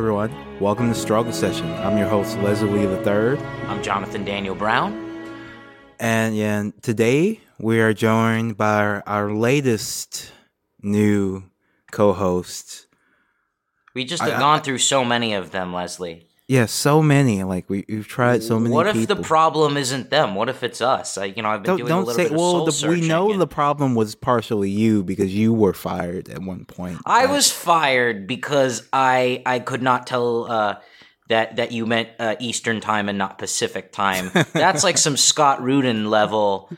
everyone. Welcome to Struggle Session. I'm your host, Leslie III. I'm Jonathan Daniel Brown. And yeah, today we are joined by our, our latest new co host. We just have I, gone I, through so many of them, Leslie. Yeah, so many. Like we, we've tried so many. What if people. the problem isn't them? What if it's us? I, you know, I've been don't, doing don't a little say, bit of well, soul the, We know and, the problem was partially you because you were fired at one point. I right? was fired because I I could not tell uh, that that you meant uh, Eastern time and not Pacific time. That's like some Scott Rudin level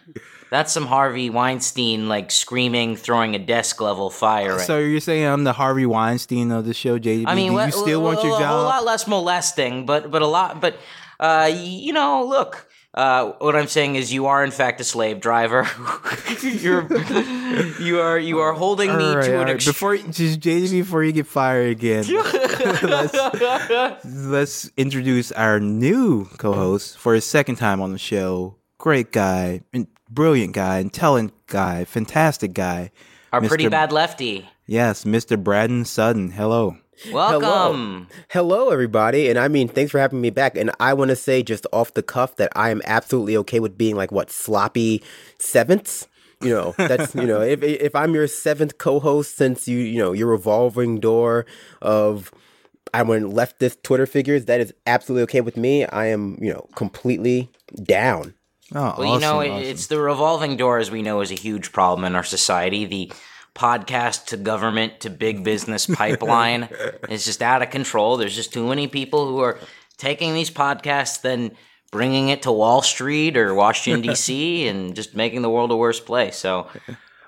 that's some Harvey Weinstein like screaming, throwing a desk level fire. So you're saying I'm the Harvey Weinstein of the show, JD? I mean, do you still want your job? A lot less molesting, but but a lot. But uh, you know, look. Uh, what I'm saying is, you are in fact a slave driver. You're, you are, you are holding all me right, to an. Right. before, just JD, before you get fired again, let's, let's introduce our new co-host for his second time on the show. Great guy, brilliant guy, intelligent guy, fantastic guy. Our Mr. pretty bad lefty. Yes, Mr. Brandon Sutton. Hello. Welcome. Hello. Hello, everybody. And I mean, thanks for having me back. And I want to say just off the cuff that I am absolutely okay with being like what sloppy sevenths. You know, that's you know, if if I'm your seventh co-host since you you know your revolving door of I went leftist Twitter figures, that is absolutely okay with me. I am you know completely down. Oh, well, awesome, you know, awesome. it's the revolving door, as we know, is a huge problem in our society. The podcast to government to big business pipeline is just out of control. There's just too many people who are taking these podcasts, then bringing it to Wall Street or Washington D.C. and just making the world a worse place. So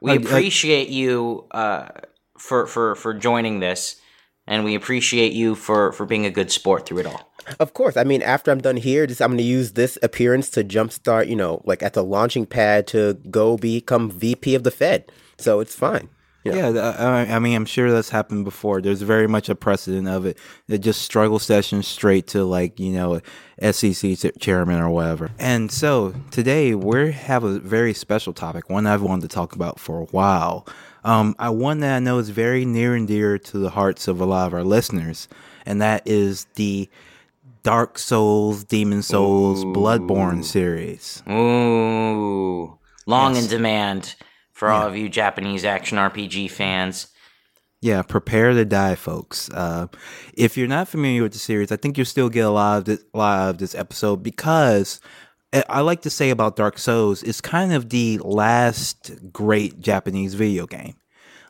we appreciate you uh, for for for joining this, and we appreciate you for for being a good sport through it all. Of course. I mean, after I'm done here, just I'm going to use this appearance to jumpstart, you know, like at the launching pad to go become VP of the Fed. So it's fine. Yeah, yeah I mean, I'm sure that's happened before. There's very much a precedent of it. It just struggle sessions straight to like you know, SEC chairman or whatever. And so today we have a very special topic, one I've wanted to talk about for a while. Um, I one that I know is very near and dear to the hearts of a lot of our listeners, and that is the Dark Souls, Demon Souls, Ooh. Bloodborne series. Ooh, long yes. in demand for yeah. all of you Japanese action RPG fans. Yeah, prepare to die, folks. Uh, if you're not familiar with the series, I think you'll still get a lot of this, a lot of this episode because Eh, I like to say about Dark Souls, it's kind of the last great Japanese video game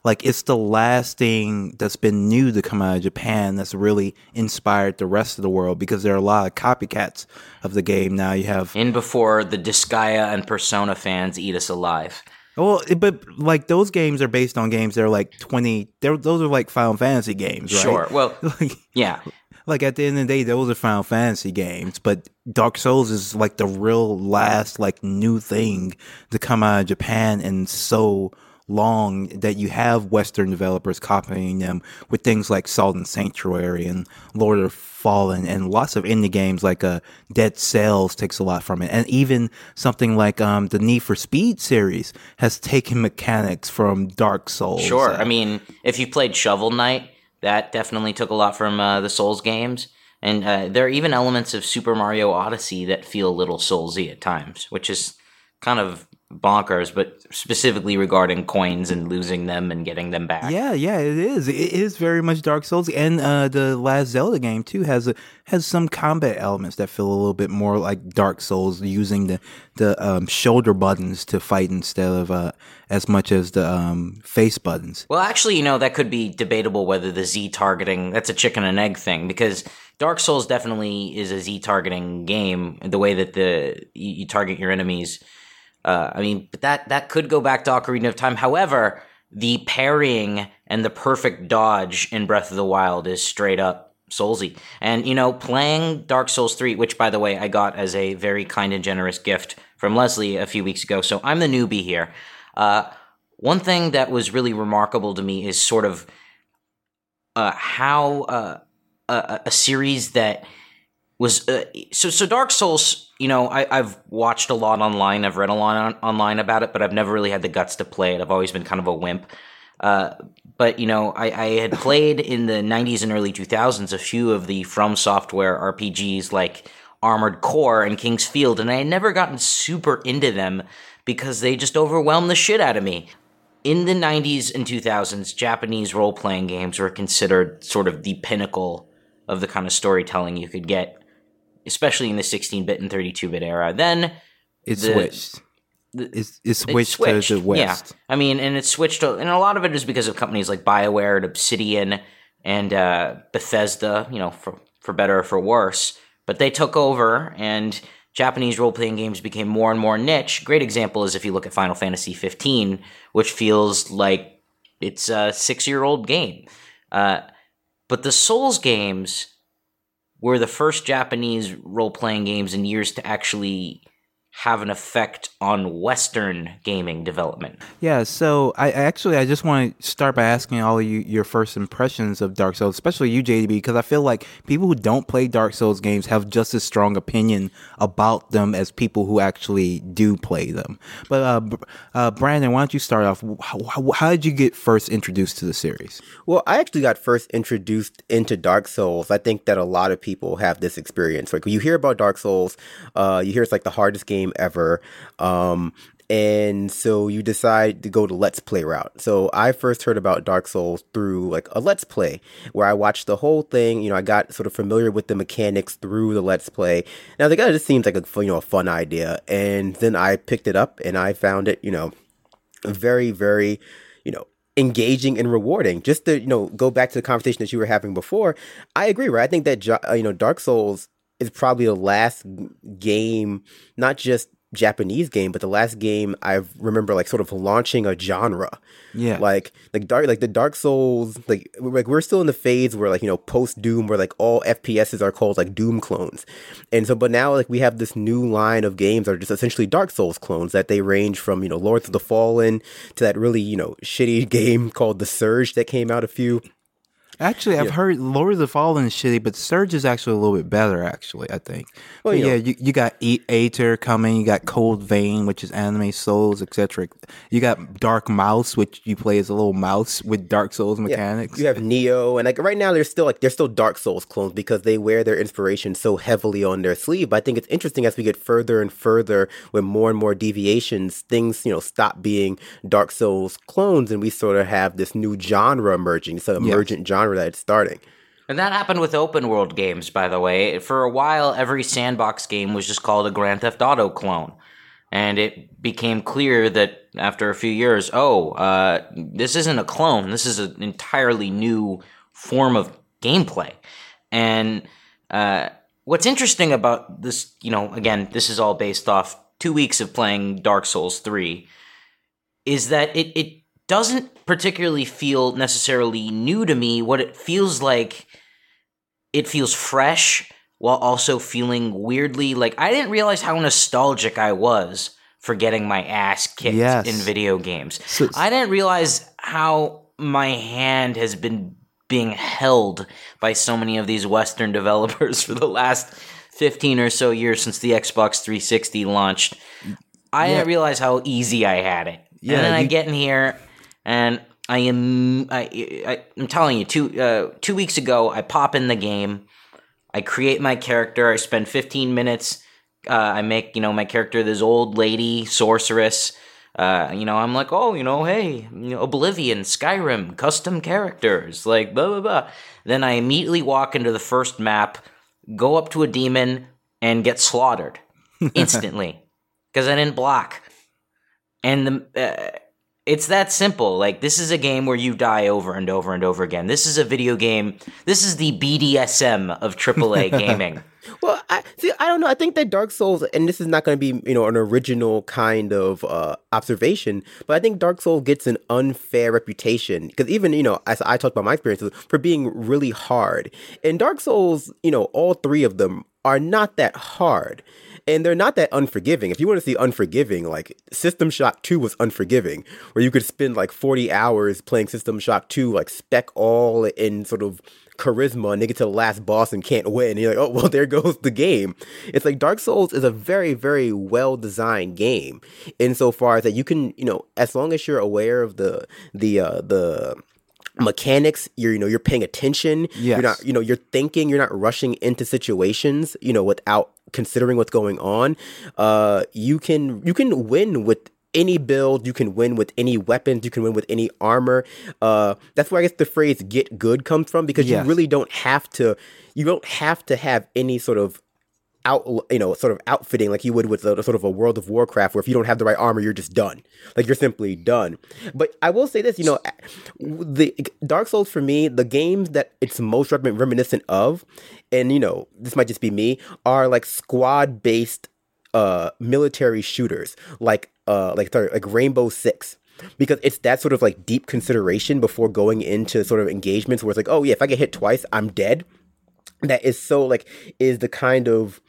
like it's the last thing that's been new to come out of Japan that's really inspired the rest of the world because there are a lot of copycats of the game now. You have in before the Disgaea and Persona fans eat us alive. Well, eh, but like those games are based on games that are like twenty. They're, those are like Final Fantasy games, right? Sure. Well, like, yeah. Like at the end of the day, those are Final Fantasy games, but Dark Souls is like the real last like new thing to come out of Japan and so long that you have Western developers copying them with things like Salt and Sanctuary and Lord of Fallen and lots of indie games like uh, Dead Cells takes a lot from it. And even something like um, the Need for Speed series has taken mechanics from Dark Souls. Sure. Uh, I mean, if you played Shovel Knight, that definitely took a lot from uh, the Souls games. And uh, there are even elements of Super Mario Odyssey that feel a little Soulsy at times, which is kind of bonkers, but specifically regarding coins and losing them and getting them back. Yeah, yeah, it is. It is very much Dark Souls, and uh, the last Zelda game too has a has some combat elements that feel a little bit more like Dark Souls, using the the um, shoulder buttons to fight instead of uh, as much as the um, face buttons. Well, actually, you know that could be debatable whether the Z targeting that's a chicken and egg thing because. Dark Souls definitely is a Z targeting game. The way that the you, you target your enemies uh, I mean, but that that could go back to Ocarina of Time. However, the parrying and the perfect dodge in Breath of the Wild is straight up Soulsy. And you know, playing Dark Souls 3, which by the way I got as a very kind and generous gift from Leslie a few weeks ago. So I'm the newbie here. Uh, one thing that was really remarkable to me is sort of uh, how uh, a, a, series that was uh, so so Dark Souls. You know, I, have watched a lot online. I've read a lot on, online about it, but I've never really had the guts to play it. I've always been kind of a wimp. Uh, but you know, I, I had played in the '90s and early 2000s a few of the From Software RPGs like Armored Core and King's Field, and I had never gotten super into them because they just overwhelmed the shit out of me. In the 90s and 2000s, Japanese role playing games were considered sort of the pinnacle of the kind of storytelling you could get, especially in the 16 bit and 32 bit era. Then It the- switched. It's, it it switched, to the West. Yeah, I mean, and it switched, to, and a lot of it is because of companies like Bioware and Obsidian and uh, Bethesda. You know, for for better or for worse, but they took over, and Japanese role playing games became more and more niche. Great example is if you look at Final Fantasy 15, which feels like it's a six year old game. Uh, but the Souls games were the first Japanese role playing games in years to actually have an effect on Western gaming development. Yeah, so I, I actually I just want to start by asking all of you your first impressions of Dark Souls, especially you, JDB, because I feel like people who don't play Dark Souls games have just as strong opinion about them as people who actually do play them. But uh, Br- uh, Brandon, why don't you start off? How, how, how did you get first introduced to the series? Well, I actually got first introduced into Dark Souls. I think that a lot of people have this experience. Like when you hear about Dark Souls, uh, you hear it's like the hardest game ever. Um, and so you decide to go to Let's Play route. So I first heard about Dark Souls through like a Let's Play where I watched the whole thing. You know, I got sort of familiar with the mechanics through the Let's Play. now was like, oh, seems like a you know a fun idea. And then I picked it up and I found it, you know, very, very, you know, engaging and rewarding. Just to, you know, go back to the conversation that you were having before, I agree, right? I think that, uh, you know, Dark Souls is probably the last game, not just Japanese game, but the last game I remember like sort of launching a genre. Yeah. Like like dark like the Dark Souls like we're, like we're still in the phase where like you know post Doom where like all FPSs are called like Doom clones, and so but now like we have this new line of games that are just essentially Dark Souls clones that they range from you know Lords of the Fallen to that really you know shitty game called The Surge that came out a few Actually, I've heard Lord of the Fallen is shitty, but Surge is actually a little bit better. Actually, I think. Well, know- yeah, you, you got Eitr coming. You got Code Vein, which is anime Souls, etc. You got Dark Mouse, which you play as a little mouse with Dark Souls mechanics. You have Nioh, and like right now, they're still like they're still Dark Souls clones because they wear their inspiration so heavily on their sleeve. But I think it's interesting as we get further and further with more and more deviations, things you know stop being Dark Souls clones, and we sort of have this new genre emerging, this emergent genre that's starting. And that happened with open world games, by the way. For a while, every sandbox game was just called a Grand Theft Auto clone. And it became clear that after a few years, oh, uh, this isn't a clone. This is an entirely new form of gameplay. And uh, what's interesting about this, you know, again, this is all based off two weeks of playing Dark Souls 3, is that it, it doesn't particularly feel necessarily new to me. What it feels like, it feels fresh while also feeling weirdly like I didn't realize how nostalgic I was for getting my ass kicked Yes. in video games. So- I didn't realize how my hand has been being held by so many of these Western developers for the last 15 or so years since the Xbox 360 launched. I Yeah. didn't realize how easy I had it. Yeah, and then I get in here and I am I, I I'm telling you two uh, two weeks ago I pop in the game, I create my character, I spend 15 minutes, uh, I make you know my character this old lady sorceress. Uh, you know, I'm like, oh, you know, hey, you know, Oblivion, Skyrim, custom characters, like blah blah blah. Then I immediately walk into the first map, go up to a demon, and get slaughtered instantly because I didn't block. And the uh, it's that simple. Like this is a game where you die over and over and over again. This is a video game. This is the BDSM of AAA gaming. Well, I see. I don't know. I think that Dark Souls, and this is not going to be, you know, an original kind of uh, observation, but I think Dark Souls gets an unfair reputation because even, you know, as I talked about my experiences for being really hard. And Dark Souls, you know, all three of them are not that hard. And they're not that unforgiving. If you want to see unforgiving, like System Shock 2 was unforgiving, where you could spend like 40 hours playing System Shock 2, like spec all in sort of charisma and they get to the last boss and can't win. And you're like, oh well, there goes the game. It's like Dark Souls is a very, very well designed game insofar as that you can, you know, as long as you're aware of the the uh the mechanics you're you know you're paying attention Yes. you're not you know you're thinking you're not rushing into situations you know without considering what's going on uh you can you can win with any build you can win with any weapons you can win with any armor uh that's where i guess the phrase get good comes from because Yes. you really don't have to you don't have to have any sort of out you know sort of outfitting like you would with a, sort of a World of Warcraft where if you don't have the right armor you're just done. Like you're simply done. But I will say this you know the Dark Souls for me the games that it's most reminiscent of and you know this might just be me are like squad based uh military shooters. Like uh like sorry, like Rainbow Six. Because it's that sort of like deep consideration before going into sort of engagements where it's like oh yeah if I get hit twice I'm dead. That is so like is the kind of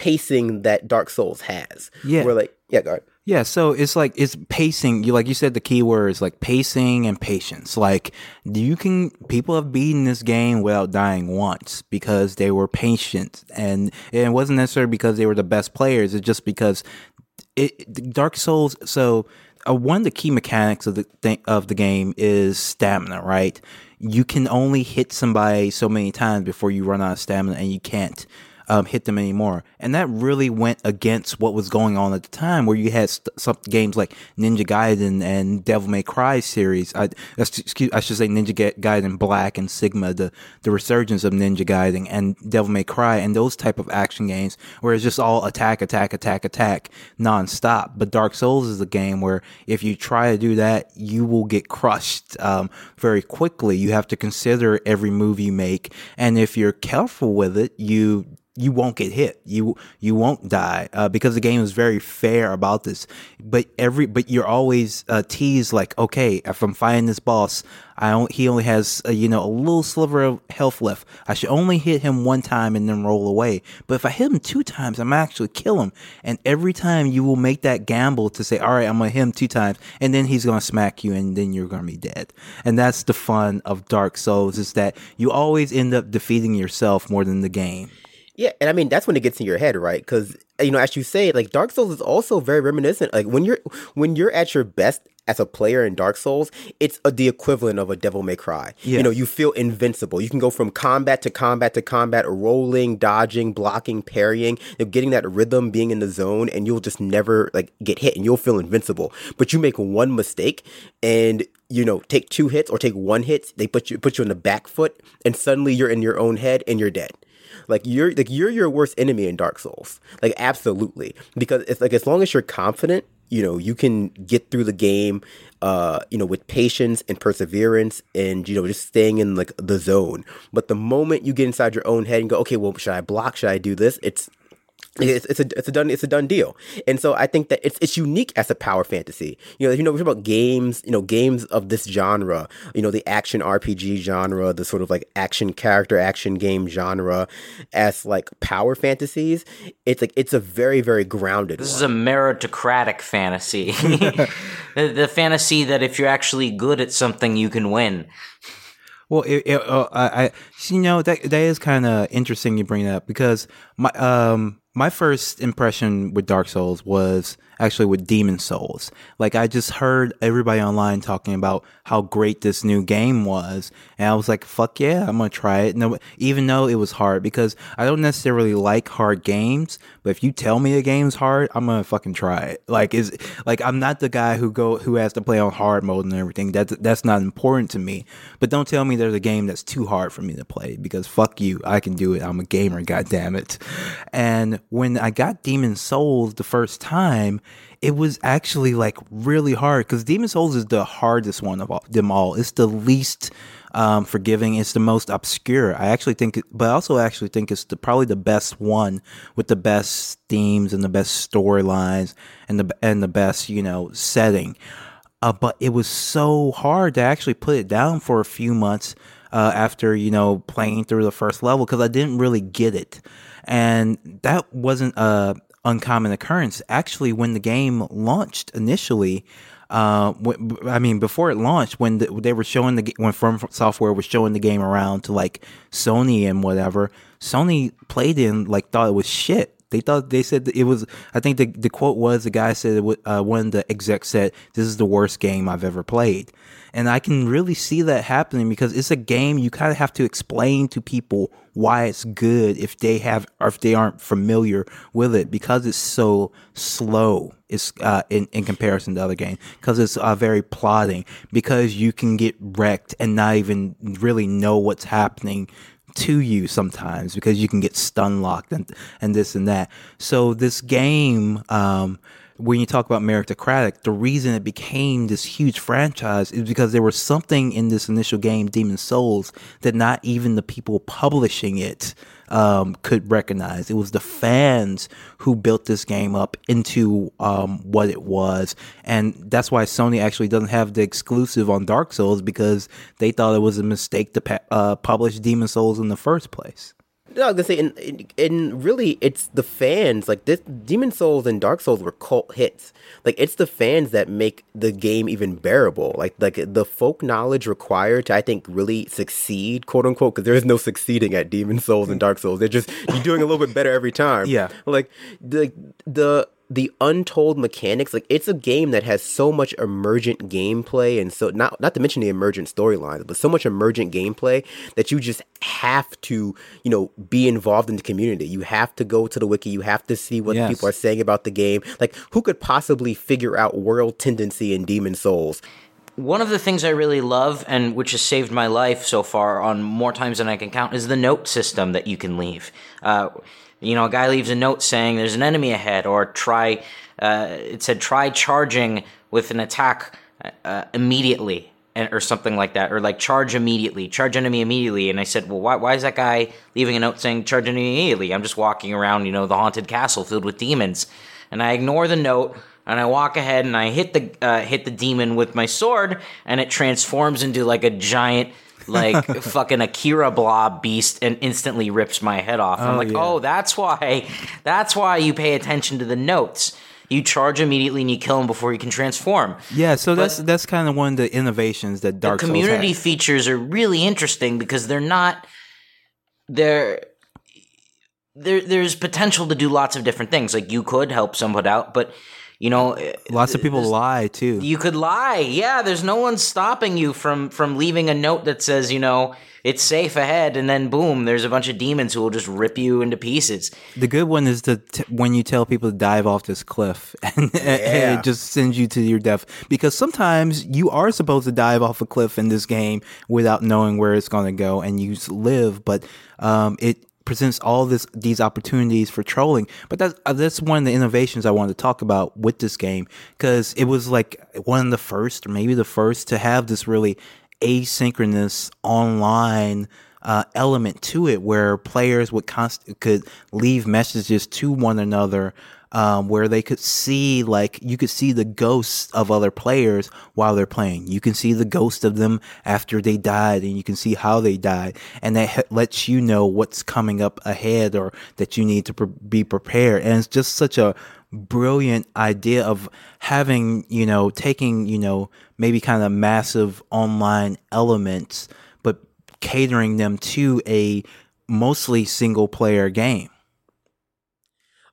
pacing that Dark Souls has. Yeah. We're like yeah, ahead. Yeah, so it's like it's pacing. You like you said the key words like pacing and patience. Like you can people have beaten this game without dying once because they were patient and it wasn't necessarily because they were the best players. It's just because it Dark Souls. So uh, one of the key mechanics of the th- of the game is stamina. Right, you can only hit somebody so many times before you run out of stamina, and you can't um, hit them anymore. And that really went against what was going on at the time, where you had st- some games like Ninja Gaiden and Devil May Cry series. I, excuse, I should say Ninja Ga- Gaiden Black and Sigma, the, the resurgence of Ninja Gaiden and Devil May Cry, and those type of action games where it's just all attack, attack, attack, attack nonstop. But Dark Souls is a game where if you try to do that, you will get crushed um, very quickly. You have to consider every move you make, and if you're careful with it, you you won't get hit. You you won't die uh, because the game is very fair about this. But every but you're always uh, teased like, okay, if I'm fighting this boss, I don't, he only has uh, you know a little sliver of health left. I should only hit him one time and then roll away. But if I hit him two times, I'm actually kill him. And every time you will make that gamble to say, all right, I'm gonna hit him two times, and then he's gonna smack you, and then you're gonna be dead. And that's the fun of Dark Souls is that you always end up defeating yourself more than the game. Yeah, and I mean that's when it gets in your head, right? Because you know, as you say, like Dark Souls is also very reminiscent. Like when you're when you're at your best as a player in Dark Souls, it's a, the equivalent of a Devil May Cry. You know, you feel invincible. You can go from combat to combat to combat, rolling, dodging, blocking, parrying, you know, getting that rhythm, being in the zone, and you'll just never like get hit, and you'll feel invincible. But you make one mistake, and you know, take two hits or take one hit, they put you put you in the back foot, and suddenly you're in your own head and you're dead. Like you're like you're your worst enemy in Dark Souls. Like absolutely. Because it's like as long as you're confident, you know, you can get through the game uh, you know, with patience and perseverance and you know, just staying in like the zone. But the moment you get inside your own head and go, okay, well, should I block? Should I do this? It's it's, it's a it's a done it's a done deal, and so I think that it's it's unique as a power fantasy. You know, you know, we're talking about games, you know, games of this genre. You know, the action RPG genre, the sort of like action character action game genre, as like power fantasies. It's like it's a very very grounded. This one. is a meritocratic fantasy. the, the fantasy that if you're actually good at something, you can win. Well, it, it, uh, I, I, you know, that that is kind of interesting you bring that up because my um my first impression with Dark Souls was actually with Demon Souls. Like I just heard everybody online talking about how great this new game was, and I was like, "Fuck yeah, I'm gonna try it." No, even though it was hard because I don't necessarily like hard games, but if you tell me a game's hard, I'm gonna fucking try it. Like is like I'm not the guy who go who has to play on hard mode and everything. That's that's not important to me. But don't tell me there's a game that's too hard for me to play because fuck you, I can do it. I'm a gamer, god damn it. And when I got Demon Souls the first time, it was actually like really hard because Demon Souls is the hardest one of all, them all. It's the least um, forgiving. It's the most obscure. I actually think, but I also actually think it's the, probably the best one with the best themes and the best storylines and the and the best you know setting. Uh, but it was so hard to actually put it down for a few months uh, after you know playing through the first level because I didn't really get it. and that wasn't a uncommon occurrence. Actually, when the game launched initially, uh, I mean, before it launched, when the, they were showing the when From Software was showing the game around to like Sony and whatever, Sony played it and like thought it was shit. They thought they said it was. I think the the quote was the guy said uh, one of the execs said this is the worst game I've ever played, and I can really see that happening because it's a game you kind of have to explain to people why it's good if they have or if they aren't familiar with it because it's so slow. It's uh, in in comparison to other games because it's uh, very plotting because you can get wrecked and not even really know what's happening to you sometimes because you can get stun locked and and this and that. So this game, um, when you talk about meritocratic, the reason it became this huge franchise is because there was something in this initial game, Demon Souls, that not even the people publishing it um, could recognize. It was the fans who built this game up into um, what it was, and that's why Sony actually doesn't have the exclusive on Dark Souls because they thought it was a mistake to pa- uh, publish Demon Souls in the first place. No, I was gonna say, and, and really, it's the fans. Like this, Demon Souls and Dark Souls were cult hits. Like it's the fans that make the game even bearable. Like like the folk knowledge required to, I think, really succeed, quote unquote, because there is no succeeding at Demon Souls and Dark Souls. They're just you're doing a little bit better every time. Yeah. Like the the the untold mechanics like it's a game that has so much emergent gameplay and so not not to mention the emergent storylines but so much emergent gameplay that you just have to you know be involved in the community you have to go to the wiki you have to see what Yes. people are saying about the game like who could possibly figure out world tendency in demon souls One of the things I really love, and which has saved my life so far on more times than I can count, is the note system that you can leave. Uh, you know, a guy leaves a note saying there's an enemy ahead, or try. Uh, it said try charging with an attack uh, immediately, and, or something like that, or like charge immediately, charge enemy immediately. And I said, well, why, why is that guy leaving a note saying charge enemy immediately? I'm just walking around, you know, the haunted castle filled with demons, and I ignore the note and I walk ahead and I hit the uh, hit the demon with my sword, and it transforms into like a giant. Like fucking Akira blob beast and instantly rips my head off. I'm Oh, like, yeah. oh, that's why, that's why you pay attention to the notes. You charge immediately and you kill him before you can transform. Yeah, so that's that's kind of one of the innovations that Dark Souls Community features are really interesting because they're not they're there. There's potential to do lots of different things. Like you could help someone out, but you know, Lots of people lie too. You could lie. Yeah, there's no one stopping you from from leaving a note that says, you know, it's safe ahead, and then boom, there's a bunch of demons who will just rip you into pieces. The good one is the t- when you tell people to dive off this cliff and, and it just sends you to your death because sometimes you are supposed to dive off a cliff in this game without knowing where it's going to go and you live, but um, it presents all this these opportunities for trolling. But that's uh, that's one of the innovations I wanted to talk about with this game because it was like one of the first, or maybe the first, to have this really asynchronous online uh, element to it where players would const- could leave messages to one another um, where they could see like you could see the ghosts of other players while they're playing. You can see the ghost of them after they died and you can see how they died and that he- lets you know what's coming up ahead or that you need to pre- be prepared. And it's just such a brilliant idea of having you know taking you know maybe kind of massive online elements but catering them to a mostly single player game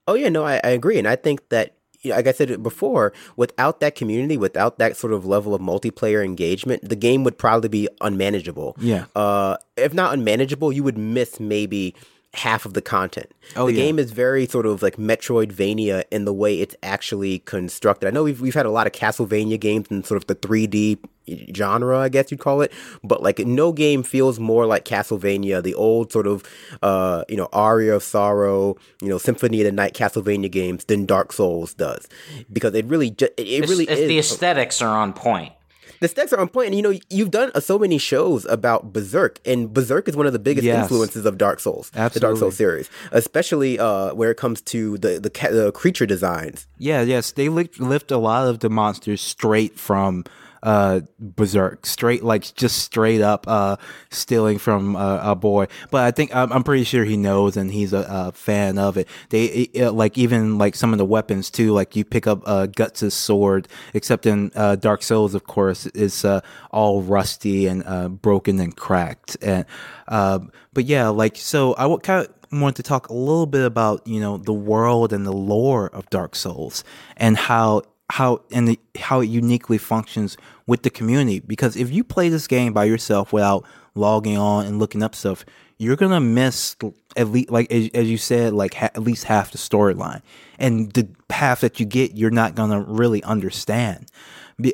Oh yeah, no, I, I agree, and I think that you know, like I said before, without that community, without that sort of level of multiplayer engagement, the game would probably be unmanageable. Yeah. Uh, if not unmanageable, you would miss maybe half of the content. Oh, the yeah. game is very sort of like Metroidvania in the way it's actually constructed. I know we've we've had a lot of Castlevania games in sort of the 3D genre, I guess you'd call it, but like no game feels more like Castlevania, the old sort of uh, you know, Aria of Sorrow, you know, Symphony of the Night Castlevania games than Dark Souls does. Because it really ju- it, it really It's- is the aesthetics are on point. The stakes are on point, and you know you've done uh, so many shows about Berserk, and Berserk is one of the biggest Yes. influences of Dark Souls, the Dark Souls series, especially uh, where it comes to the the, ca- the creature designs. Yeah, yes, they lift, lift a lot of the monsters straight from uh, berserk, straight like just straight up uh, stealing from uh, a boy. But I think I'm, I'm, pretty sure he knows and he's a, a fan of it. They it, like even like some of the weapons too. Like you pick up uh, Guts' sword, except in uh, Dark Souls, of course, is uh, all rusty and uh, broken and cracked. And uh, but yeah, like so I would kind of want to talk a little bit about you know the world and the lore of Dark Souls and how how and the, how it uniquely functions with the community. Because if you play this game by yourself without logging on and looking up stuff, you're gonna miss at least like as, as you said, like ha- at least half the storyline, and the half that you get, you're not gonna really understand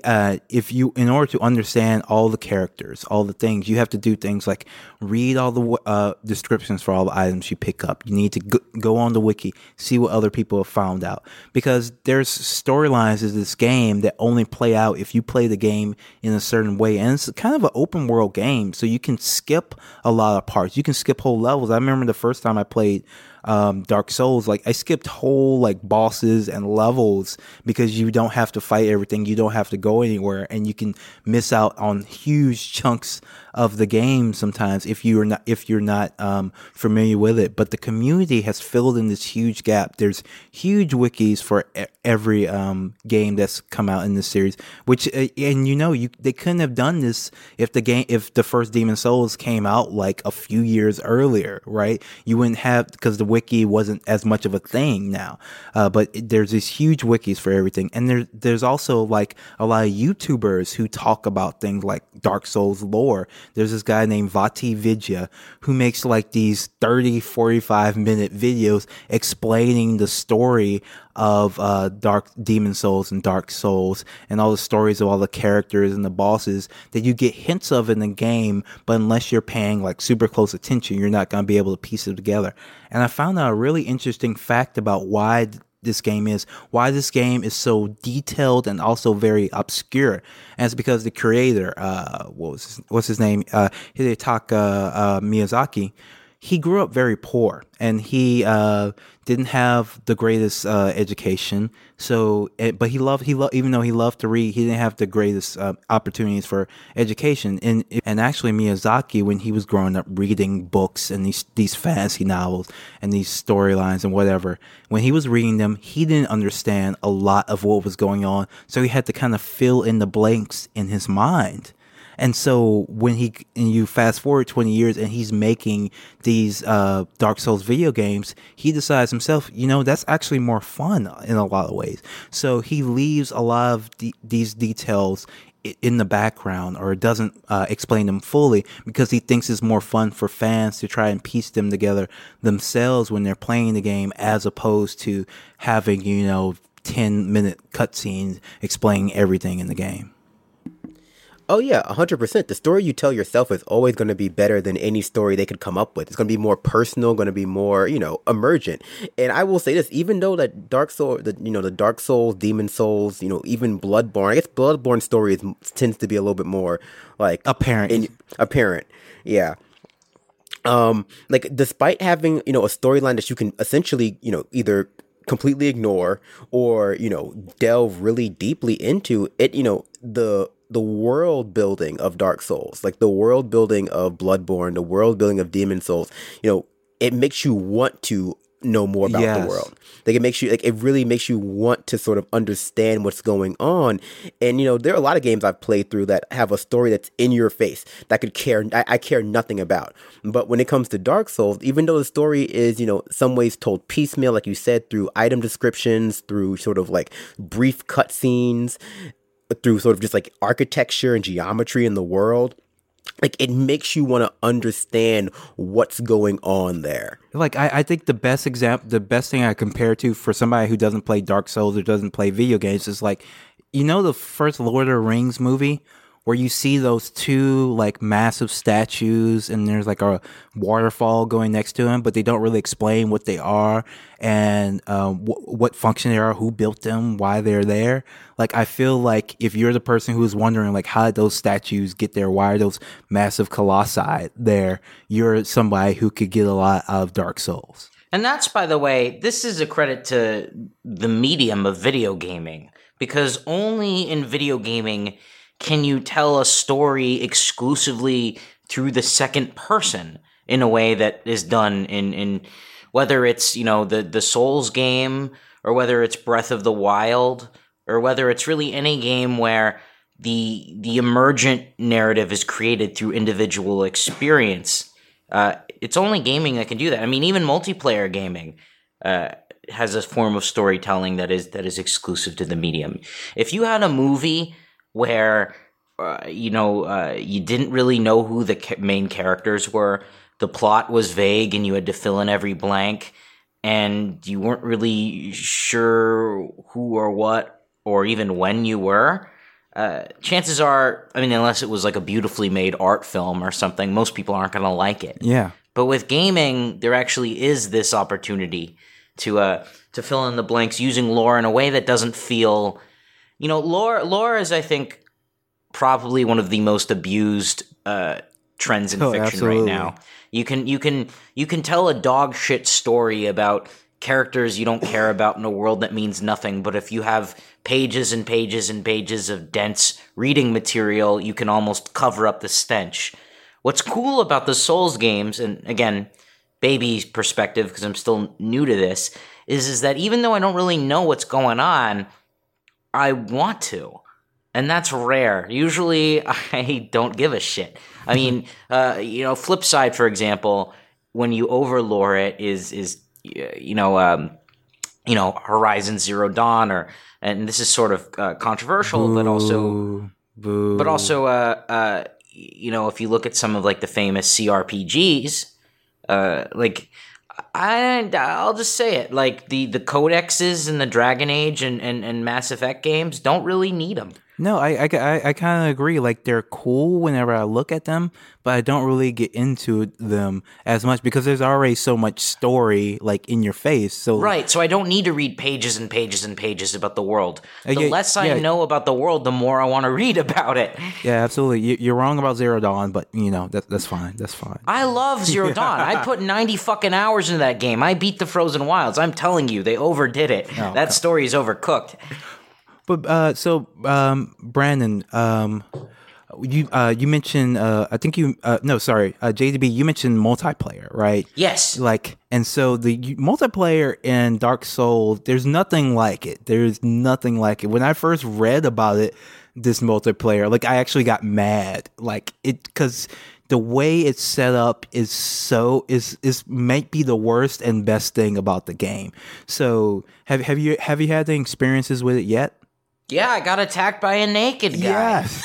uh, if you in order to understand all the characters all the things you have to do things like read all the uh, descriptions for all the items you pick up. You need to go, go on the wiki see what other people have found out. Because there's storylines in this game that only play out if you play the game in a certain way. And it's kind of an open world game so you can skip a lot of parts. You can skip whole levels. I remember the first time i played um, Dark Souls, like I skipped whole like bosses and levels because you don't have to fight everything, you don't have to go anywhere, and you can miss out on huge chunks of the game sometimes if you're not if you're not um, familiar with it. But the community has filled in this huge gap. There's huge wikis for every um, game that's come out in this series. Which uh, and you know you they couldn't have done this if the game if the first Demon Souls came out like a few years earlier, right? You wouldn't have because the wiki wasn't as much of a thing now. Uh, but there's these huge wikis for everything, and there's there's also like a lot of YouTubers who talk about things like Dark Souls lore there's this guy named VaatiVidya who makes like these 30, 45 minute videos explaining the story of uh, Dark Demon Souls and Dark Souls and all the stories of all the characters and the bosses that you get hints of in the game, but unless you're paying like super close attention, you're not going to be able to piece it together. And I found out a really interesting fact about why this game is, why this game is so detailed and also very obscure. And it's because the creator, uh, what was his, what's his name, uh, Hidetaka uh, Miyazaki, he grew up very poor and he uh, didn't have the greatest uh, education. So, eh, but he loved he loved even though he loved to read, he didn't have the greatest uh, opportunities for education. And and actually, Miyazaki, when he was growing up, reading books and these these fantasy novels and these storylines and whatever, when he was reading them, he didn't understand a lot of what was going on. So he had to kind of fill in the blanks in his mind. And so when he and you fast forward 20 years and he's making these uh, Dark Souls video games, he decides himself, you know, that's actually more fun in a lot of ways. So he leaves a lot of de- these details in the background or doesn't uh, explain them fully because he thinks it's more fun for fans to try and piece them together themselves when they're playing the game as opposed to having, you know, 10 minute cutscenes explaining everything in the game. Oh yeah, hundred percent. The story you tell yourself is always going to be better than any story they could come up with. It's going to be more personal, going to be more, you know, emergent. And I will say this: even though that Dark Soul, the you know, the Dark Souls, Demon Souls, you know, even Bloodborne. I guess Bloodborne story is, tends to be a little bit more like apparent. In, apparent, yeah. Um, like despite having you know a storyline that you can essentially you know either completely ignore or you know delve really deeply into it you know the the world building of Dark Souls, like the world building of Bloodborne, the world building of Demon Souls, you know, it makes you want to know more about yes. the world. Like it makes you like it really makes you want to sort of understand what's going on. And you know, there are a lot of games I've played through that have a story that's in your face that could care I, I care nothing about. But when it comes to Dark Souls, even though the story is, you know, some ways told piecemeal, like you said, through item descriptions, through sort of like brief cutscenes, through sort of just like architecture and geometry in the world like it makes you want to understand what's going on there. Like I, I think the best example the best thing i compare to for somebody who doesn't play dark souls or doesn't play video games is like you know the first lord of the rings movie where you see those two like massive statues and there's like a waterfall going next to them, but they don't really explain what they are and uh, wh- what function they are, who built them, why they're there. Like I feel like if you're the person who's wondering like how did those statues get there, why are those massive colossi there, you're somebody who could get a lot of Dark Souls. And that's, by the way, this is a credit to the medium of video gaming because only in video gaming can you tell a story exclusively through the second person in a way that is done in in whether it's you know the the Souls game or whether it's Breath of the Wild or whether it's really any game where the the emergent narrative is created through individual experience. Uh, it's only gaming that can do that. I mean, even multiplayer gaming uh, has a form of storytelling that is that is exclusive to the medium. If you had a movie where uh, you know uh, you didn't really know who the ca- main characters were, the plot was vague, and you had to fill in every blank, and you weren't really sure who or what or even when you were. Uh, chances are, I mean, unless it was like a beautifully made art film or something, most people aren't going to like it. Yeah. But with gaming, there actually is this opportunity to uh to fill in the blanks using lore in a way that doesn't feel, you know, lore. Lore is, I think, probably one of the most abused uh, trends in Oh, fiction absolutely. right now. You can you can you can tell a dog shit story about characters you don't care about in a world that means nothing, but if you have pages and pages and pages of dense reading material, you can almost cover up the stench. What's cool about the Souls games, and again, baby perspective because I'm still new to this, is is that even though I don't really know what's going on, I want to. And that's rare. Usually I don't give a shit. I mean, uh, you know, flip side, for example, when you overlore it is is you know um, you know Horizon Zero Dawn or and this is sort of uh, controversial, but also Boo. Boo. but also uh, uh, you know if you look at some of like the famous CRPGs, uh, like I uh, I'll just say it like the the codexes in the Dragon Age and, and, and Mass Effect games don't really need them. No, I I, I, I kind of agree. Like they're cool whenever I look at them, but I don't really get into them as much because there's already so much story like in your face. So Right, so I don't need to read pages and pages and pages about the world. Uh, the yeah, less I yeah. know about the world, the more I want to read about it. yeah, absolutely. You, you're wrong about Zero Dawn, but you know that that's fine. That's fine. I love Zero Dawn. I put 90 fucking hours into that game. I beat the Frozen Wilds. I'm telling you, they overdid it. Oh, that story is overcooked. But uh, so um, Brandon, um, you uh, you mentioned uh, I think you uh, no sorry uh, JDB you mentioned multiplayer right? Yes. Like and so the multiplayer in Dark Souls, there's nothing like it. There's nothing like it. When I first read about it, this multiplayer, like I actually got mad, like it because the way it's set up is so is is might be the worst and best thing about the game. So have have you have you had any experiences with it yet? Yeah, I got attacked by a naked guy. Yes.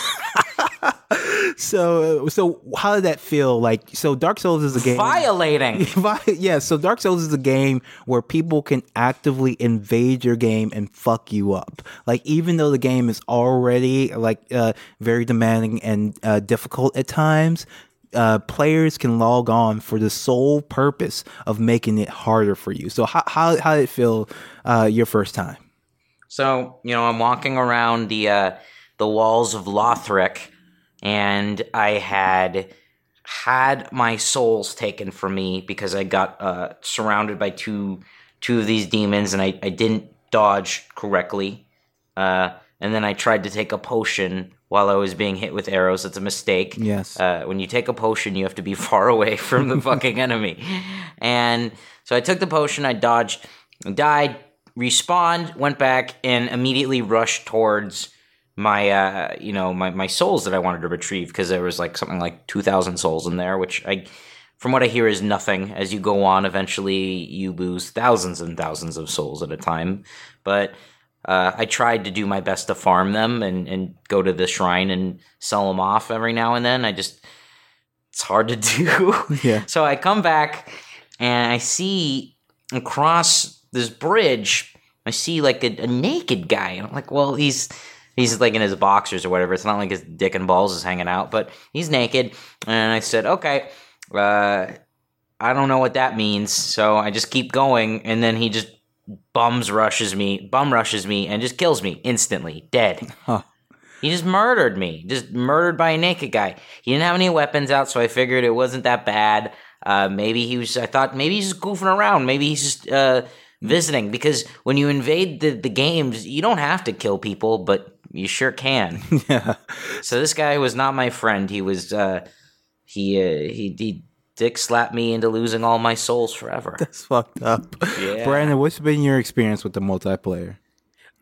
so so how did that feel? Like so Dark Souls is a game Violating. yeah, so Dark Souls is a game where people can actively invade your game and fuck you up. Like even though the game is already like uh, very demanding and uh, difficult at times, uh, players can log on for the sole purpose of making it harder for you. So how how, how did it feel uh, your first time? So, you know, I'm walking around the uh, the walls of Lothric, and I had had my souls taken from me because I got uh, surrounded by two two of these demons, and I, I didn't dodge correctly. Uh, and then I tried to take a potion while I was being hit with arrows. It's a mistake. Yes. Uh, when you take a potion, you have to be far away from the fucking enemy. And so I took the potion, I dodged, died, respawned, went back, and immediately rushed towards my, uh, you know, my, my souls that I wanted to retrieve because there was like something like 2,000 souls in there, which I, from what I hear, is nothing. As you go on, eventually you lose thousands and thousands of souls at a time. But uh, I tried to do my best to farm them and, and go to the shrine and sell them off every now and then. I just, it's hard to do. Yeah. So I come back and I see across this bridge, I see like a, a naked guy. And I'm like, well, he's he's like in his boxers or whatever. It's not like his dick and balls is hanging out, but he's naked. And I said, okay, uh, I don't know what that means. So I just keep going. And then he just bums rushes me, bum rushes me, and just kills me instantly, dead. Huh. He just murdered me, just murdered by a naked guy. He didn't have any weapons out, so I figured it wasn't that bad. Uh, maybe he was. I thought maybe he's just goofing around. Maybe he's just uh, visiting. Because when you invade the, the games, you don't have to kill people, but You sure can. yeah. So this guy was not my friend. He was uh he uh, he he dick slapped me into losing all my souls forever. That's fucked up. Yeah. Brandon, what's been your experience with the multiplayer?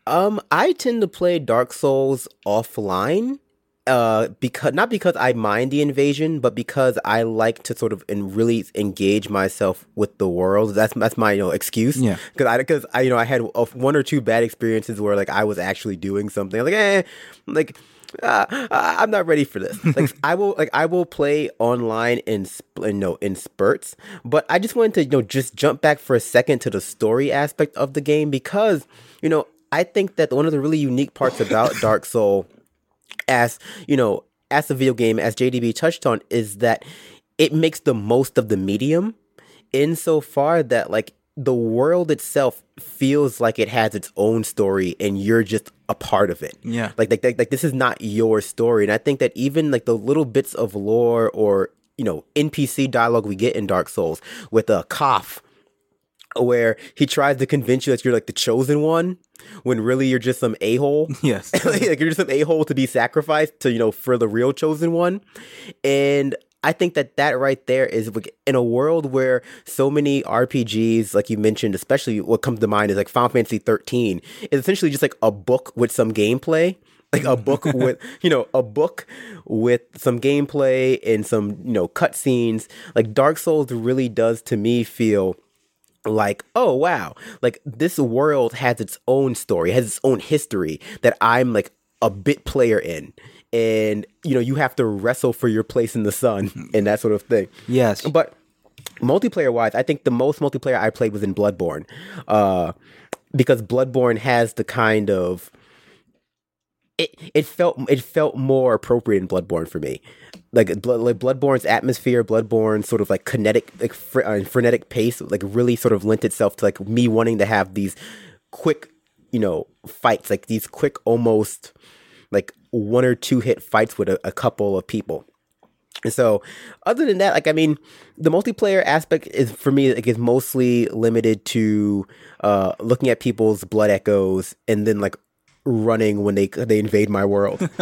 Um, I tend to play Dark Souls offline. Uh, because not because I mind the invasion, but because I like to sort of and really engage myself with the world. That's that's my you know excuse. Yeah. Because I because I you know I had a, one or two bad experiences where like I was actually doing something. like eh, like uh, I'm not ready for this. Like I will like I will play online in sp- you know in spurts, but I just wanted to you know just jump back for a second to the story aspect of the game because you know I think that one of the really unique parts about Dark Soul as you know as a video game as jdb touched on is that it makes the most of the medium insofar that like the world itself feels like it has its own story and you're just a part of it Yeah. like like, like, like this is not your story and i think that even like the little bits of lore or you know npc dialogue we get in dark souls with a cough where he tries to convince you that you're like the chosen one when really you're just some a-hole. Yes. like you're just an a-hole to be sacrificed to you know for the real chosen one. And i think that that right there is like, in a world where so many rpgs like you mentioned especially what comes to mind is like final fantasy 13 is essentially just like a book with some gameplay. Like a book with you know a book with some gameplay and some you know cutscenes. Like dark souls really does to me feel like oh wow. Like this world has its own story has its own history that i'm like a bit player in. And you know you have to wrestle for your place in the sun and that sort of thing. Yes. but multiplayer wise i think the most multiplayer i played was in bloodborne uh because bloodborne has the kind of it it felt it felt more appropriate in Bloodborne for me, like blood like Bloodborne's atmosphere, Bloodborne sort of like kinetic like uh, frenetic pace, like really sort of lent itself to like me wanting to have these quick, you know, fights, like these quick almost like one or two hit fights with a, a couple of people. And so, other than that, like I mean, the multiplayer aspect is for me like is mostly limited to uh, looking at people's blood echoes and then like running when they they invade my world.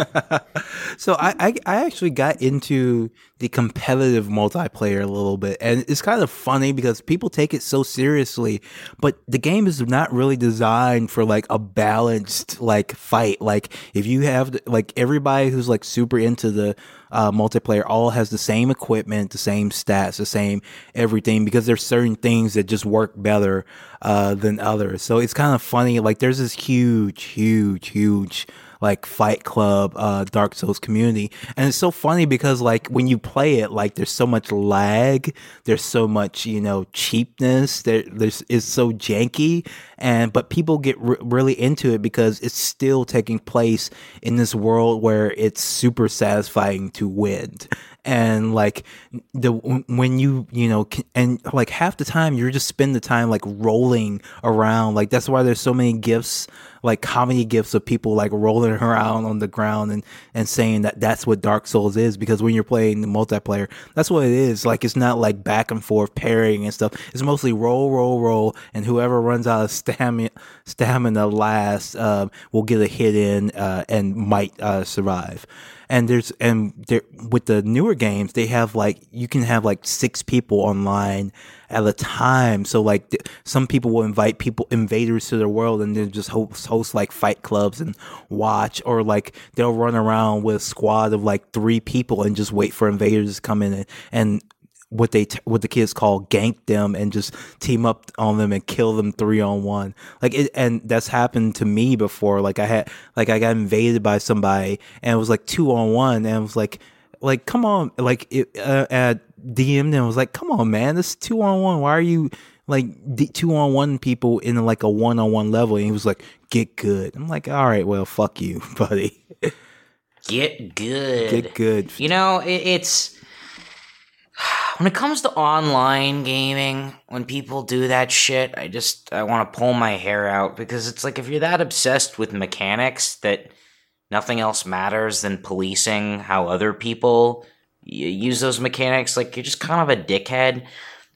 So I, I I actually got into the competitive multiplayer a little bit, and it's kind of funny because people take it so seriously, but the game is not really designed for like a balanced like fight. Like if you have like everybody who's like super into the uh, multiplayer all has the same equipment, the same stats, the same everything because there's certain things that just work better uh, than others. So it's kind of funny. Like there's this huge, huge, huge like Fight Club, uh, Dark Souls community, and it's so funny because like when you play it, like there's so much lag, there's so much you know cheapness, there there's it's so janky, and but people get re- really into it because it's still taking place in this world where it's super satisfying to win. And like the when you you know and like half the time you're just spend the time like rolling around. Like that's why there's so many gifts like comedy gifts of people like rolling around on the ground and and saying that that's what Dark Souls is. Because when you're playing the multiplayer that's what it is. Like it's not like back and forth parrying and stuff. It's mostly roll roll roll and whoever runs out of stamina stamina last uh, will get a hit in uh, and might uh, survive. And there's and there with the newer games they have like you can have like six people online at a time. So like th- some people will invite people invaders to their world and then just host, host like fight clubs and watch or like they'll run around with a squad of like three people and just wait for invaders to come in and, and what they t- what the kids call gank them and just team up on them and kill them three on one. Like it and that's happened to me before. Like i had like i got invaded by somebody and it was like two on one and it was like like come on. Like it, uh, at dm them was like come on man this is two on one why are you like two on one people in like a one on one level? And he was like get good. I'm like all right well fuck you buddy. Get good. get good. You know, it, it's when it comes to online gaming, when people do that shit, I just I want to pull my hair out because it's like if you're that obsessed with mechanics that nothing else matters than policing how other people y- use those mechanics, like you're just kind of a dickhead.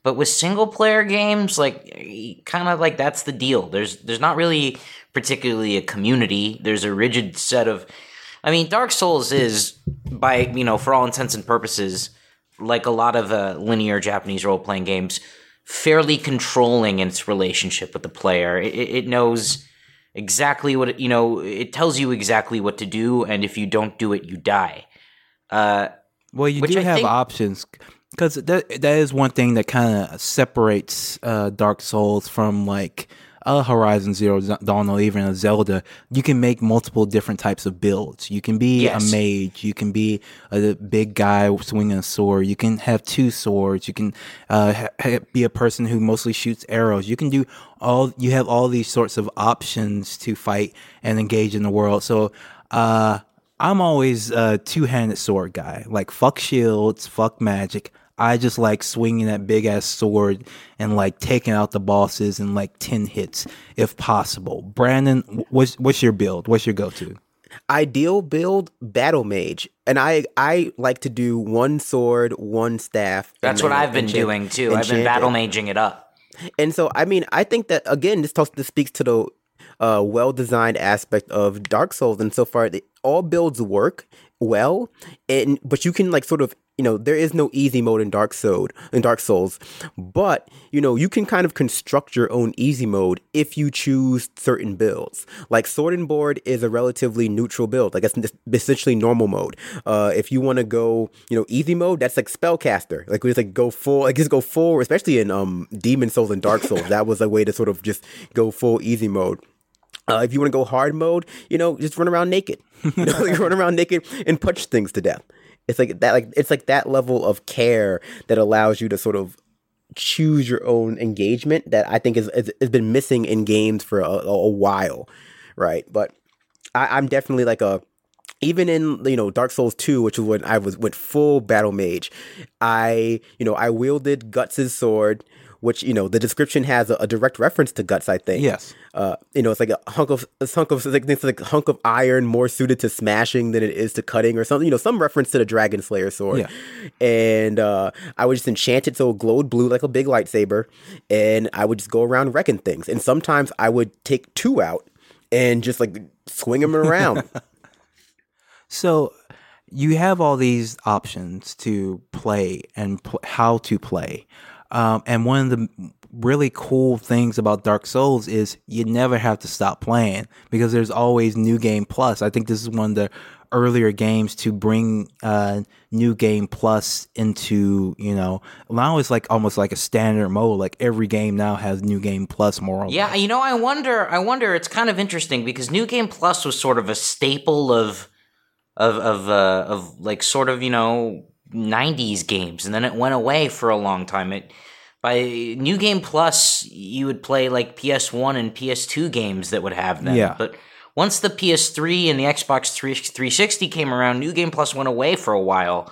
But with single player games, like kind of like that's the deal. There's there's not really particularly a community. There's a rigid set of I mean, Dark Souls is by, you know, for all intents and purposes, like a lot of uh, linear Japanese role playing games, fairly controlling in its relationship with the player. It, it knows exactly what it, you know. It tells you exactly what to do, and if you don't do it, you die. Uh, Well, you Which do I have think- options because that that is one thing that kind of separates uh, Dark Souls from like a Horizon Zero Dawn or even a Zelda. You can make multiple different types of builds. You can be Yes. a mage. You can be a big guy swinging a sword. You can have two swords. You can uh, ha- ha- be a person who mostly shoots arrows. You can do all. You have all these sorts of options to fight and engage in the world. So. Uh, I'm always a two handed sword guy. Like, fuck shields, fuck magic. I just like swinging that big ass sword and like taking out the bosses in like 10 hits if possible. Brandon, what's, what's your build? What's your go to? Ideal build battle mage, and I I like to do one sword, one staff. and that's what I've been enchant- doing too. I've been battle maging it up. And so, I mean, I think that again, this talks, this speaks to the uh, well-designed aspect of Dark Souls, and so far, the, all builds work well, and but you can like sort of, you know, there is no easy mode in Dark Souls, in Dark Souls, but you know, you can kind of construct your own easy mode if you choose certain builds. Like Sword and Board is a relatively neutral build, like it's essentially normal mode. Uh, if you want to go, you know, easy mode, that's like spellcaster. Like we just like go full, like just go full, especially in um Demon Souls and Dark Souls. that was a way to sort of just go full easy mode. Uh, if you want to go hard mode, you know, just run around naked. You know, like run around naked and punch things to death. It's like that. Like it's like that level of care that allows you to sort of choose your own engagement that I think is is- has been missing in games for a, a while, right? But I, I'm definitely like a even in you know Dark Souls 2, which was when I was went full battle mage, I you know I wielded Guts' sword, which you know the description has a, a direct reference to Guts. I think Yes. uh, you know, it's like a hunk of a hunk of like, it's like a hunk of iron more suited to smashing than it is to cutting or something. You know, some reference to the Dragon Slayer sword. Yeah. And uh, I would just enchant it so it glowed blue like a big lightsaber, and I would just go around wrecking things. And sometimes I would take two out and just like swing them around. So you have all these options to play and pl- how to play. Um, and one of the really cool things about Dark Souls is you never have to stop playing because there's always New Game Plus. I think this is one of the earlier games to bring uh, New Game Plus into, you know, now it's like almost like a standard mode. Like every game now has New Game Plus more or less. Yeah, you know, I wonder. I wonder. It's kind of interesting because New Game Plus was sort of a staple of, of, of, uh, of like sort of you know '90s games, and then it went away for a long time. It by New Game Plus, you would play like PS1 and PS2 games that would have them. Yeah. But once the PS3 and the Xbox 360 came around, New Game Plus went away for a while.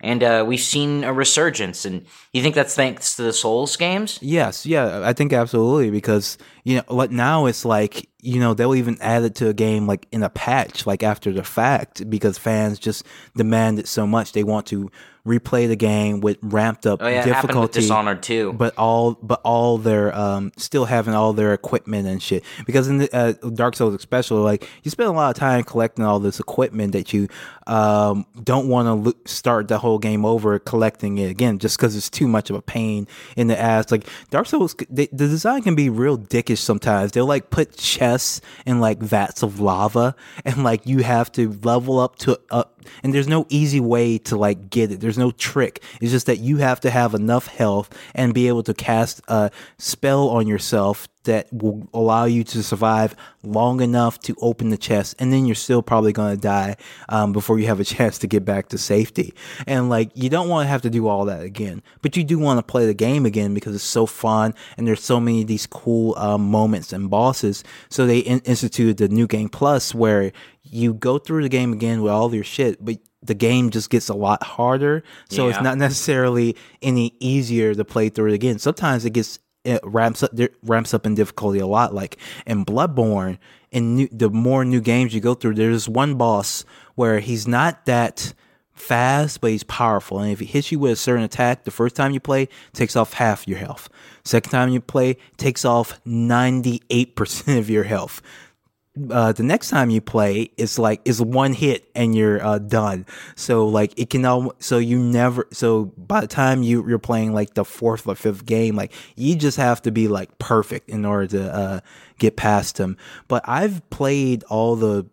And uh, we've seen a resurgence. And you think that's thanks to the Souls games? Yes, yeah, I think absolutely because you know, like now it's like you know they'll even add it to a game like in a patch, like after the fact, because fans just demand it so much. They want to replay the game with ramped up Oh yeah, happened with difficulty, Dishonored too. but all but all their um still having all their equipment and shit. Because in the uh, Dark Souls especially, like you spend a lot of time collecting all this equipment that you um don't want to lo- start the whole game over collecting it again just because it's too much of a pain in the ass. Like Dark Souls, they, the design can be real dickish sometimes. They'll like put chests in like vats of lava, and like you have to level up to up. And there's no easy way to like get it. There's no trick. It's just that you have to have enough health and be able to cast a spell on yourself that will allow you to survive long enough to open the chest, and then you're still probably going to die um, before you have a chance to get back to safety. And like, you don't want to have to do all that again, but you do want to play the game again because it's so fun, and there's so many of these cool um, moments and bosses. So they in- instituted the new game plus, where you go through the game again with all your shit, but the game just gets a lot harder. So it's not necessarily any easier to play through it again. Sometimes it gets it ramps up ramps up in difficulty a lot. Like in Bloodborne, in new, the more new games you go through, there's one boss where he's not that fast, but he's powerful. And if he hits you with a certain attack, the first time you play, takes off half your health. Second time you play, takes off 98% of your health. Uh, the next time you play, it's like it's one hit and you're uh, done. So like it can al- so you never so by the time you you're playing like the fourth or fifth game, like you just have to be like perfect in order to uh, get past him. But I've played all the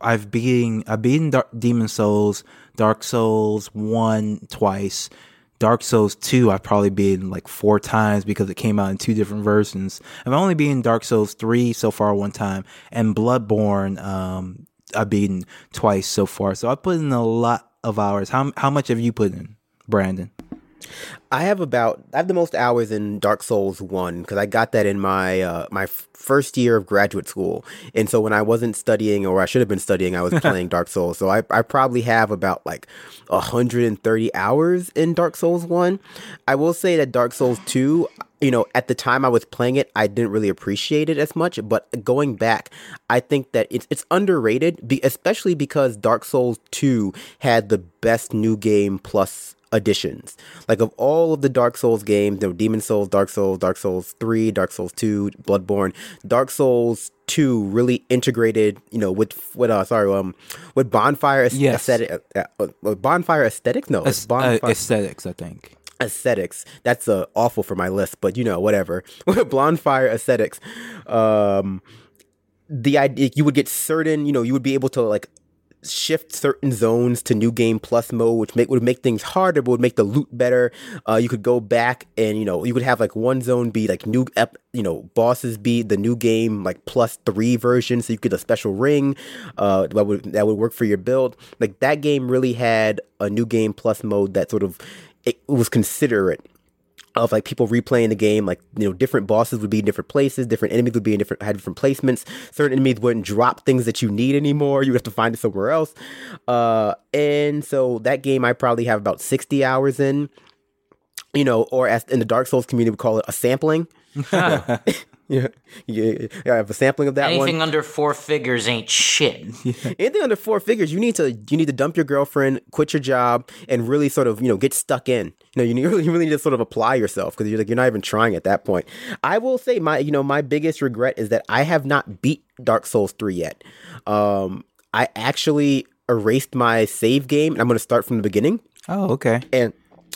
I've beaten I've beaten Dark, Demon Souls, Dark Souls one twice. Dark Souls 2 I've probably beaten like four times because it came out in two different versions. I've only beaten Dark Souls 3 so far one time and Bloodborne um I've beaten twice so far. So I put in a lot of hours. How how much have you put in, Brandon? I have about I have the most hours in Dark Souls one because I got that in my uh, my f- first year of graduate school, and so when I wasn't studying or I should have been studying, I was playing Dark Souls. So I I probably have about like hundred and thirty hours in Dark Souls one. I will say that Dark Souls two. You know, at the time I was playing it, I didn't really appreciate it as much. But going back, I think that it's it's underrated, especially because Dark Souls two had the best new game plus additions. Like of all of the Dark Souls games, there were Demon Souls, Dark Souls, Dark Souls 3, Dark Souls 2, Bloodborne. Dark Souls 2 really integrated, you know, with with uh sorry, um with bonfire Yes. aesthetic uh, uh, uh, bonfire aesthetics? No, it's uh, bonfire aesthetics, I think. aesthetics. That's uh, awful for my list, but you know, whatever. bonfire aesthetics. Um the idea you would get certain, you know, you would be able to like shift certain zones to new game plus mode, which make would make things harder, but would make the loot better. Uh, you could go back and you know you could have like one zone be like new, ep, you know, bosses be the new game like plus three version, so you get a special ring. Uh, that would that would work for your build. Like that game really had a new game plus mode that sort of it was considerate of like people replaying the game like you know different bosses would be in different places different enemies would be in different had different placements. Certain enemies wouldn't drop things that you need anymore. You would have to find it somewhere else. Uh and so that game i probably have about 60 hours in you know or as in the dark souls community we call it a sampling yeah yeah i have a sampling of that one Anything under four figures ain't shit. anything under four figures, you need to you need to dump your girlfriend, quit your job, and really sort of you know get stuck in. You know, you, need, you really need to sort of apply yourself because you're like you're not even trying at that point. I will say my you know my biggest regret is that I have not beat Dark Souls three yet. Um, I actually erased my save game, and I'm going to start from the beginning Oh, okay. and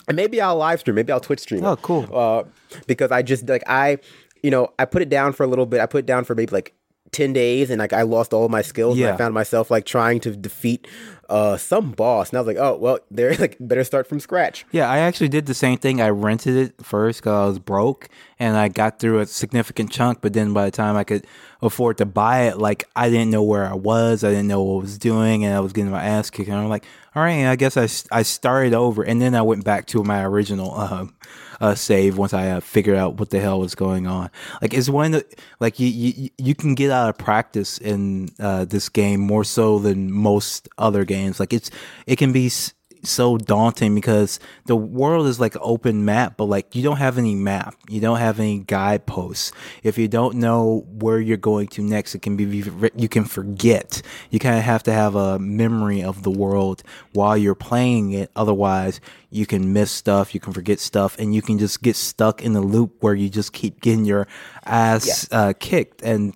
and maybe I'll live stream, maybe I'll Twitch stream. Oh, cool. Uh, because I just like I, you know, I put it down for a little bit. I put it down for maybe like ten days, and like I lost all of my skills. And Yeah. I found myself like trying to defeat uh some boss, and I was like, oh well, they're like better start from scratch. Yeah, I actually did the same thing. I rented it first because I was broke, and I got through a significant chunk. But then by the time I could afford to buy it, like I didn't know where I was, I didn't know what I was doing, and I was getting my ass kicked. And I'm like, all right, I guess I, I started over, and then I went back to my original um, uh, save once I uh, figured out what the hell was going on. Like it's one the, like you, you you can get out of practice in uh, this game more so than most other games. Like it's it can be. So daunting because the world is like an open map, but like you don't have any map, you don't have any guideposts. If you don't know where you're going to next, it can be you can forget. You kind of have to have a memory of the world while you're playing it. Otherwise, you can miss stuff, you can forget stuff, and you can just get stuck in the loop where you just keep getting your ass uh, kicked. And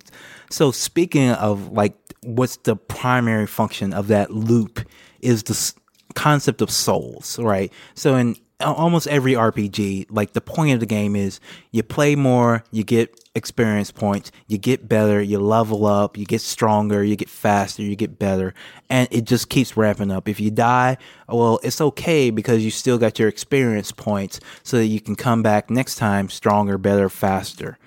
so, speaking of like, what's the primary function of that loop? Is the concept of souls, right? So in almost every RPG, like the point of the game is you play more, you get experience points, you get better, you level up, you get stronger, you get faster, you get better, and it just keeps ramping up. If you die, well, it's okay because you still got your experience points so that you can come back next time stronger, better, faster.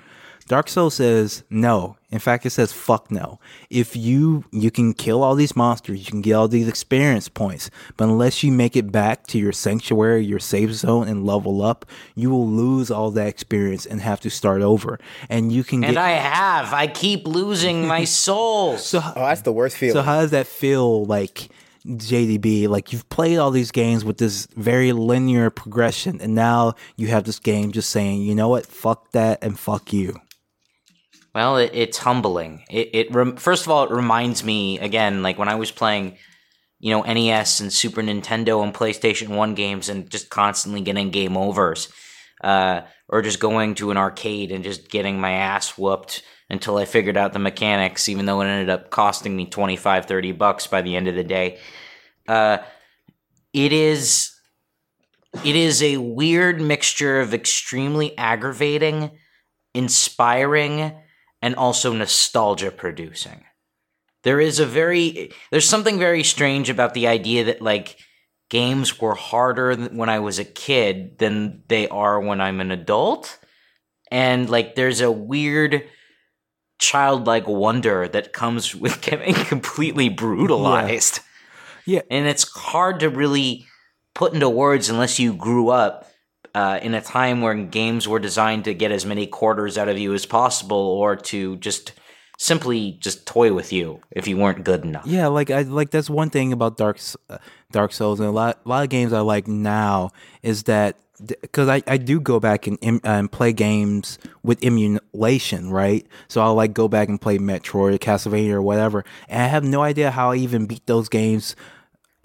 Dark Souls says no. In fact, it says fuck no. If you you can kill all these monsters, you can get all these experience points, but unless you make it back to your sanctuary, your safe zone, and level up, you will lose all that experience and have to start over. And you can And get. I have. I keep losing my souls. Oh, that's the worst feeling. so how does that feel like? JDB, like you've played all these games with this very linear progression, and now you have this game just saying, you know what, fuck that and fuck you. Well, it, it's humbling. It, it rem- first of all, it reminds me again, like when I was playing you know NES and Super Nintendo and PlayStation One games and just constantly getting game overs, uh, or just going to an arcade and just getting my ass whooped until I figured out the mechanics, even though it ended up costing me 25, 30 bucks by the end of the day. Uh, it is it is a weird mixture of extremely aggravating, inspiring, and also nostalgia producing. There is a very there's something very strange about the idea that like games were harder when I was a kid than they are when I'm an adult. And like there's a weird childlike wonder that comes with getting completely brutalized. Yeah. And it's hard to really put into words unless you grew up uh, in a time when games were designed to get as many quarters out of you as possible or to just simply just toy with you if you weren't good enough. Yeah, like I like that's one thing about Dark uh, Dark Souls and a lot a lot of games I like now is that because I, I do go back and, em- and play games with emulation, right? So I'll like go back and play Metroid, Castlevania, or whatever, and I have no idea how I even beat those games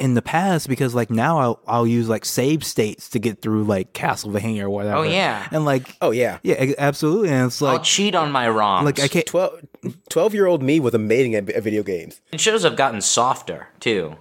in the past because like now I'll, I'll use like save states to get through like Castlevania or whatever. Oh, yeah. and like Oh yeah. yeah, absolutely, and it's like I'll cheat on my ROMs. like I can't 12, 12 year old me was amazing at, at video games. It shows I've gotten softer too.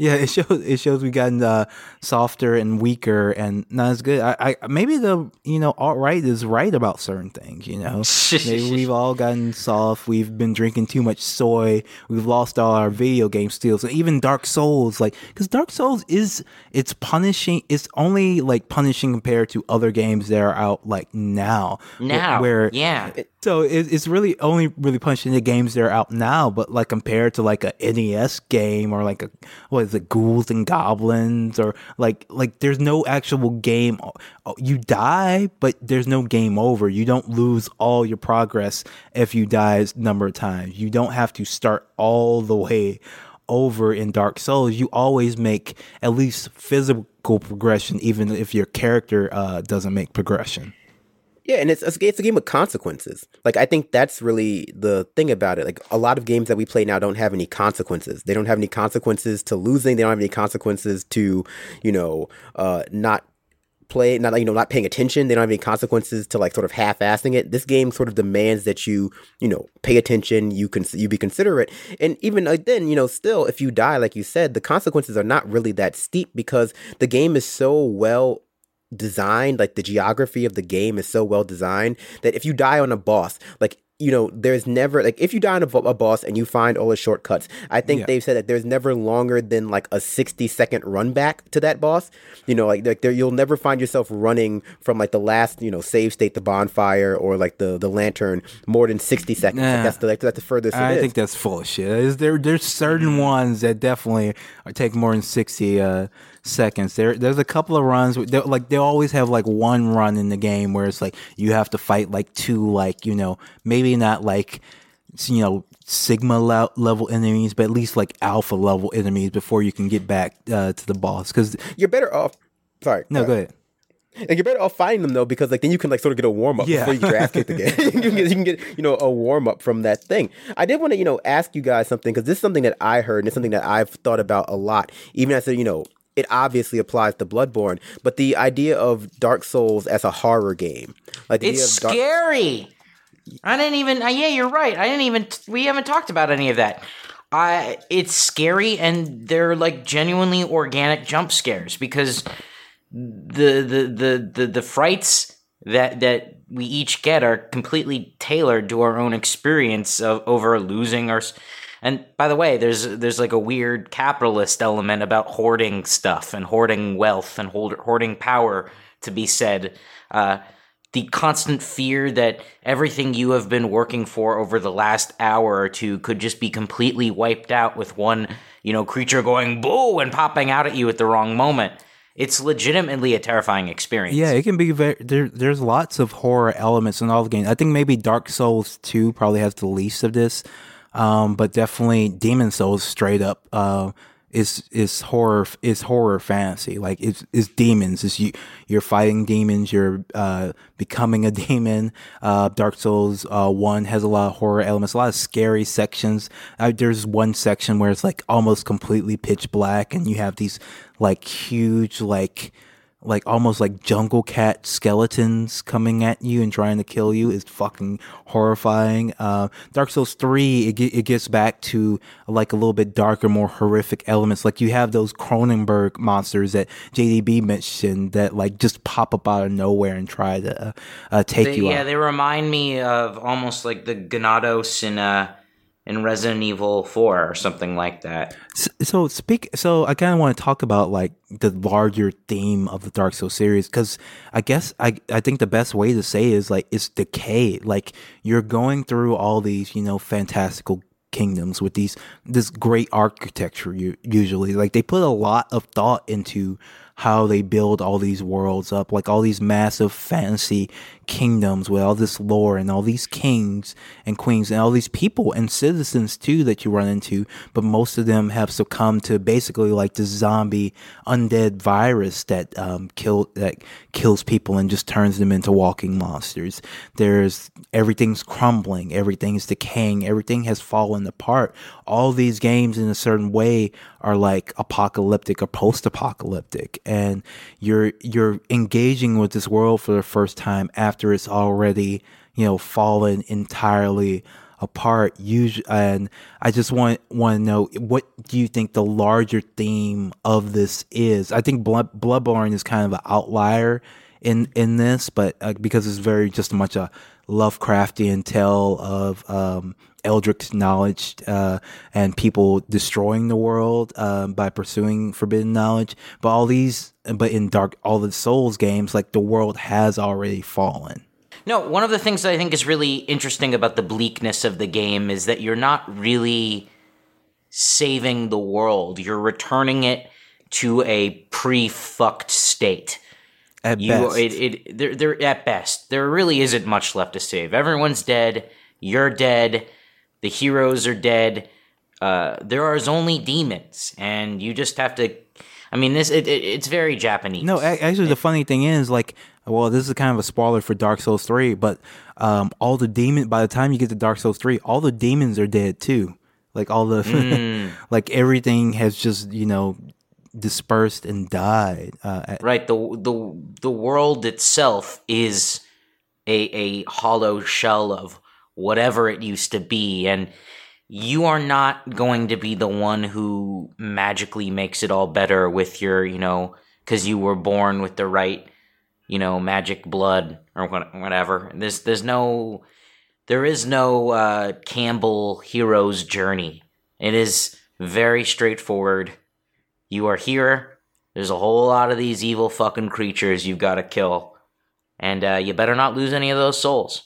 Yeah, it shows it shows we've gotten uh, softer and weaker and not as good. I, I maybe the you know alt right is right about certain things. You know, maybe we've all gotten soft. We've been drinking too much soy. We've lost all our video game skills. And even Dark Souls, like because Dark Souls is it's punishing. It's only like punishing compared to other games that are out like now. Now, where yeah, so it, it's really only really punishing the games that are out now, but like compared to like a NES game or like a what it, Ghouls and Goblins or like like there's no actual game. You die, but there's no game over. You don't lose all your progress if you die a number of times. You don't have to start all the way over in Dark Souls. You always make at least physical progression, even if your character uh, doesn't make progression. Yeah, and it's it's a game of consequences. Like I think that's really the thing about it. Like a lot of games that we play now don't have any consequences. They don't have any consequences to losing. They don't have any consequences to, you know, uh, not play, not you know, not paying attention. They don't have any consequences to like sort of half-assing it. This game sort of demands that you, you know, pay attention. You can you be considerate, and even like then, you know, still if you die, like you said, the consequences are not really that steep because the game is so well designed like the geography of the game is so well designed that if you die on a boss like you know there's never like if you die on a, a boss and you find all the shortcuts i think Yeah. they've said that there's never longer than like a 60 second run back to that boss. You know like, like there, you'll never find yourself running from like the last you know save state the bonfire or like the the lantern more than 60 seconds. Like, that's the like, that's the furthest it I think that's full of shit. Is there there's certain ones that definitely take more than sixty uh, seconds. There there's a couple of runs like they always have like one run in the game where it's like you have to fight like two like you know maybe not like you know sigma le- level enemies but at least like alpha level enemies before you can get back uh, to the boss because you're better off sorry no uh, go ahead Like you're better off fighting them though, because like then you can like sort of get a warm up Yeah. before you get your ass kicked again. you, can get, you can get you know a warm up from that thing. I did want to you know ask you guys something because this is something that I heard and it's something that I've thought about a lot. Even as a, you know, it obviously applies to Bloodborne, but the idea of Dark Souls as a horror game, like it's of Dark- scary. I didn't even. Uh, yeah, you're right. I didn't even. We haven't talked about any of that. I. It's scary, and they're like genuinely organic jump scares because the the the the, the frights that that we each get are completely tailored to our own experience of over losing our. And by the way, there's there's like a weird capitalist element about hoarding stuff and hoarding wealth and hoarding power. To be said, uh, the constant fear that everything you have been working for over the last hour or two could just be completely wiped out with one, you know, creature going boo and popping out at you at the wrong moment. It's legitimately a terrifying experience. Yeah, it can be very. There, there's lots of horror elements in all the games. I think maybe Dark Souls Two probably has the least of this, um, but definitely Demon Souls straight up uh, is is horror is horror fantasy. Like it's, it's demons. It's you you're fighting demons. You're uh becoming a demon. Uh dark souls uh one has a lot of horror elements a lot of scary sections. Uh, there's one section where it's like almost completely pitch black and you have these like huge like like almost like jungle cat skeletons coming at you and trying to kill you is fucking horrifying. Uh, Dark Souls 3, it, it gets back to like a little bit darker, more horrific elements. Like you have those Cronenberg monsters that JDB mentioned that like just pop up out of nowhere and try to uh, uh, take They, you yeah, out. they remind me of almost like the Ganados in uh in Resident Evil 4 or something like that. S- so speak so i kind of want to talk about like the larger theme of the dark souls series because i guess i i think the best way to say is like it's decay like you're going through all these you know fantastical kingdoms with these this great architecture usually like they put a lot of thought into how they build all these worlds up like all these massive fantasy kingdoms with all this lore and all these kings and queens and all these people and citizens too that you run into. But most of them have succumbed to basically like the zombie undead virus that um kill that kills people and just turns them into walking monsters. There's everything's crumbling everything's decaying everything has fallen apart. All these games in a certain way are like apocalyptic or post-apocalyptic. And you're you're engaging with this world for the first time after it's already you know fallen entirely apart. Usually and i just want want to know what do you think the larger theme of this is? I think Blood, bloodborne is kind of an outlier in in this but uh, because it's very just much a lovecraftian tale of um eldritch knowledge uh, and people destroying the world um, by pursuing forbidden knowledge but all these but in dark all the souls games like the world has already fallen No, one of the things that I think is really interesting about the bleakness of the game is that you're not really saving the world. You're returning it to a pre-fucked state. At You, best it, it, there, there, at best, there really isn't much left to save. Everyone's dead. You're dead. The heroes are dead. Uh, there are only demons, and you just have to. I mean, this it, it, it's very Japanese. No, actually, the funny thing is, like, well, this is kind of a spoiler for Dark Souls three, but um, all the demon by the time you get to Dark Souls three, all the demons are dead too. Like all the, like everything has just you know dispersed and died. Uh, right. The the the world itself is a a hollow shell of whatever it used to be. And you are not going to be the one who magically makes it all better with your you know cuz you were born with the right you know magic blood or whatever. There's there's no there is no uh Campbell hero's journey. It is very straightforward you are here. There's a whole lot of these evil fucking creatures you've got to kill. And uh, you better not lose any of those souls.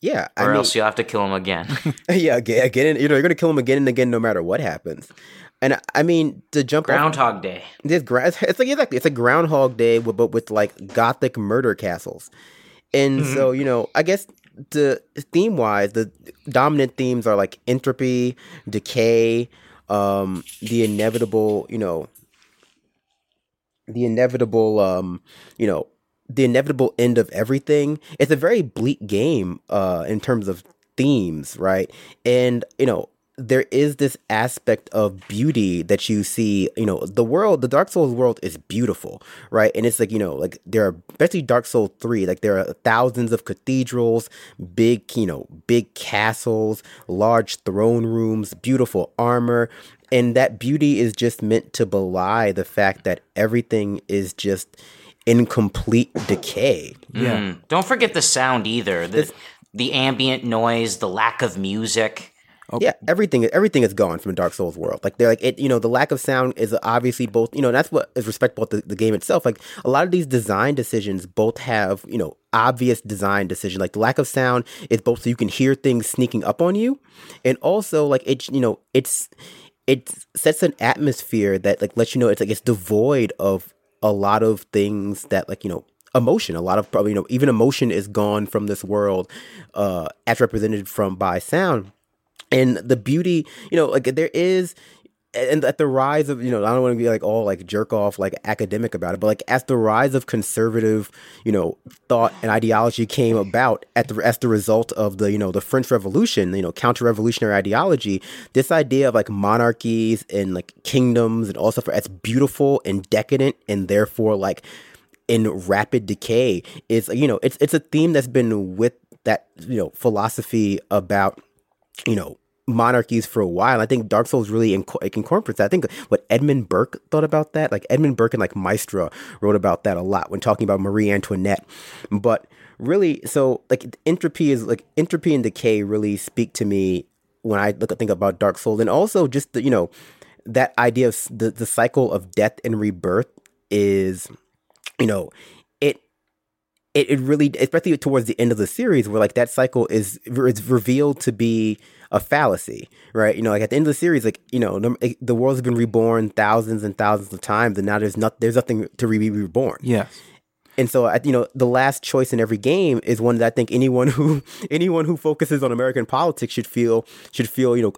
Yeah, I Or mean, else you'll have to kill them again. yeah, again, again, you know, you're gonna kill him again and again, no matter what happens. And I- mean, to jump off, Groundhog Day. this gra- it's like exactly, it's a Groundhog Day, with, but with like gothic murder castles. And so, you know, I guess the theme wise, the dominant themes are like entropy, decay, um, the inevitable, you know, the inevitable, um, you know, the inevitable end of everything. It's a very bleak game, uh, in terms of themes, right? And you know, there is this aspect of beauty that you see. You know, the world, the Dark Souls world is beautiful, right? And it's like you know, like there are, especially Dark Souls three, like there are thousands of cathedrals, big, you know, big castles, large throne rooms, beautiful armor. And that beauty is just meant to belie the fact that everything is just in complete decay. yeah, Mm. Don't forget the sound either. The, the ambient noise, the lack of music. Yeah, everything everything is gone from Dark Souls world. Like they're like it, you know, the lack of sound is obviously both, you know, that's what is respectable to the game itself. Like a lot of these design decisions both have, you know, obvious design decision. Like the lack of sound is both so you can hear things sneaking up on you, and also like it's, you know, it's it sets an atmosphere that like lets you know it's like it's devoid of a lot of things that like you know emotion a lot of probably you know even emotion is gone from this world uh as represented from by sound and the beauty you know like there is and at the rise of you know I don't want to be like all like jerk off like academic about it, but like as the rise of conservative you know thought and ideology came about at the as the result of the you know the French Revolution, you know counter revolutionary ideology, this idea of like monarchies and like kingdoms and all stuff that's beautiful and decadent and therefore like in rapid decay is you know it's it's a theme that's been with that you know philosophy about you know monarchies for a while. I think Dark Souls really inc- incorporates that. I think what Edmund Burke thought about that, like Edmund Burke and like Maistre wrote about that a lot when talking about Marie Antoinette. But really, so like entropy is like entropy and decay really speak to me when I look think about Dark Souls, and also just the you know that idea of the the cycle of death and rebirth is you know it, it really especially towards the end of the series where like that cycle is is revealed to be a fallacy right? You know like at the end of the series like you know the world has been reborn thousands and thousands of times and now there's not there's nothing to be reborn. Yes and so you know the last choice in every game is one that I think anyone who anyone who focuses on American politics should feel should feel you know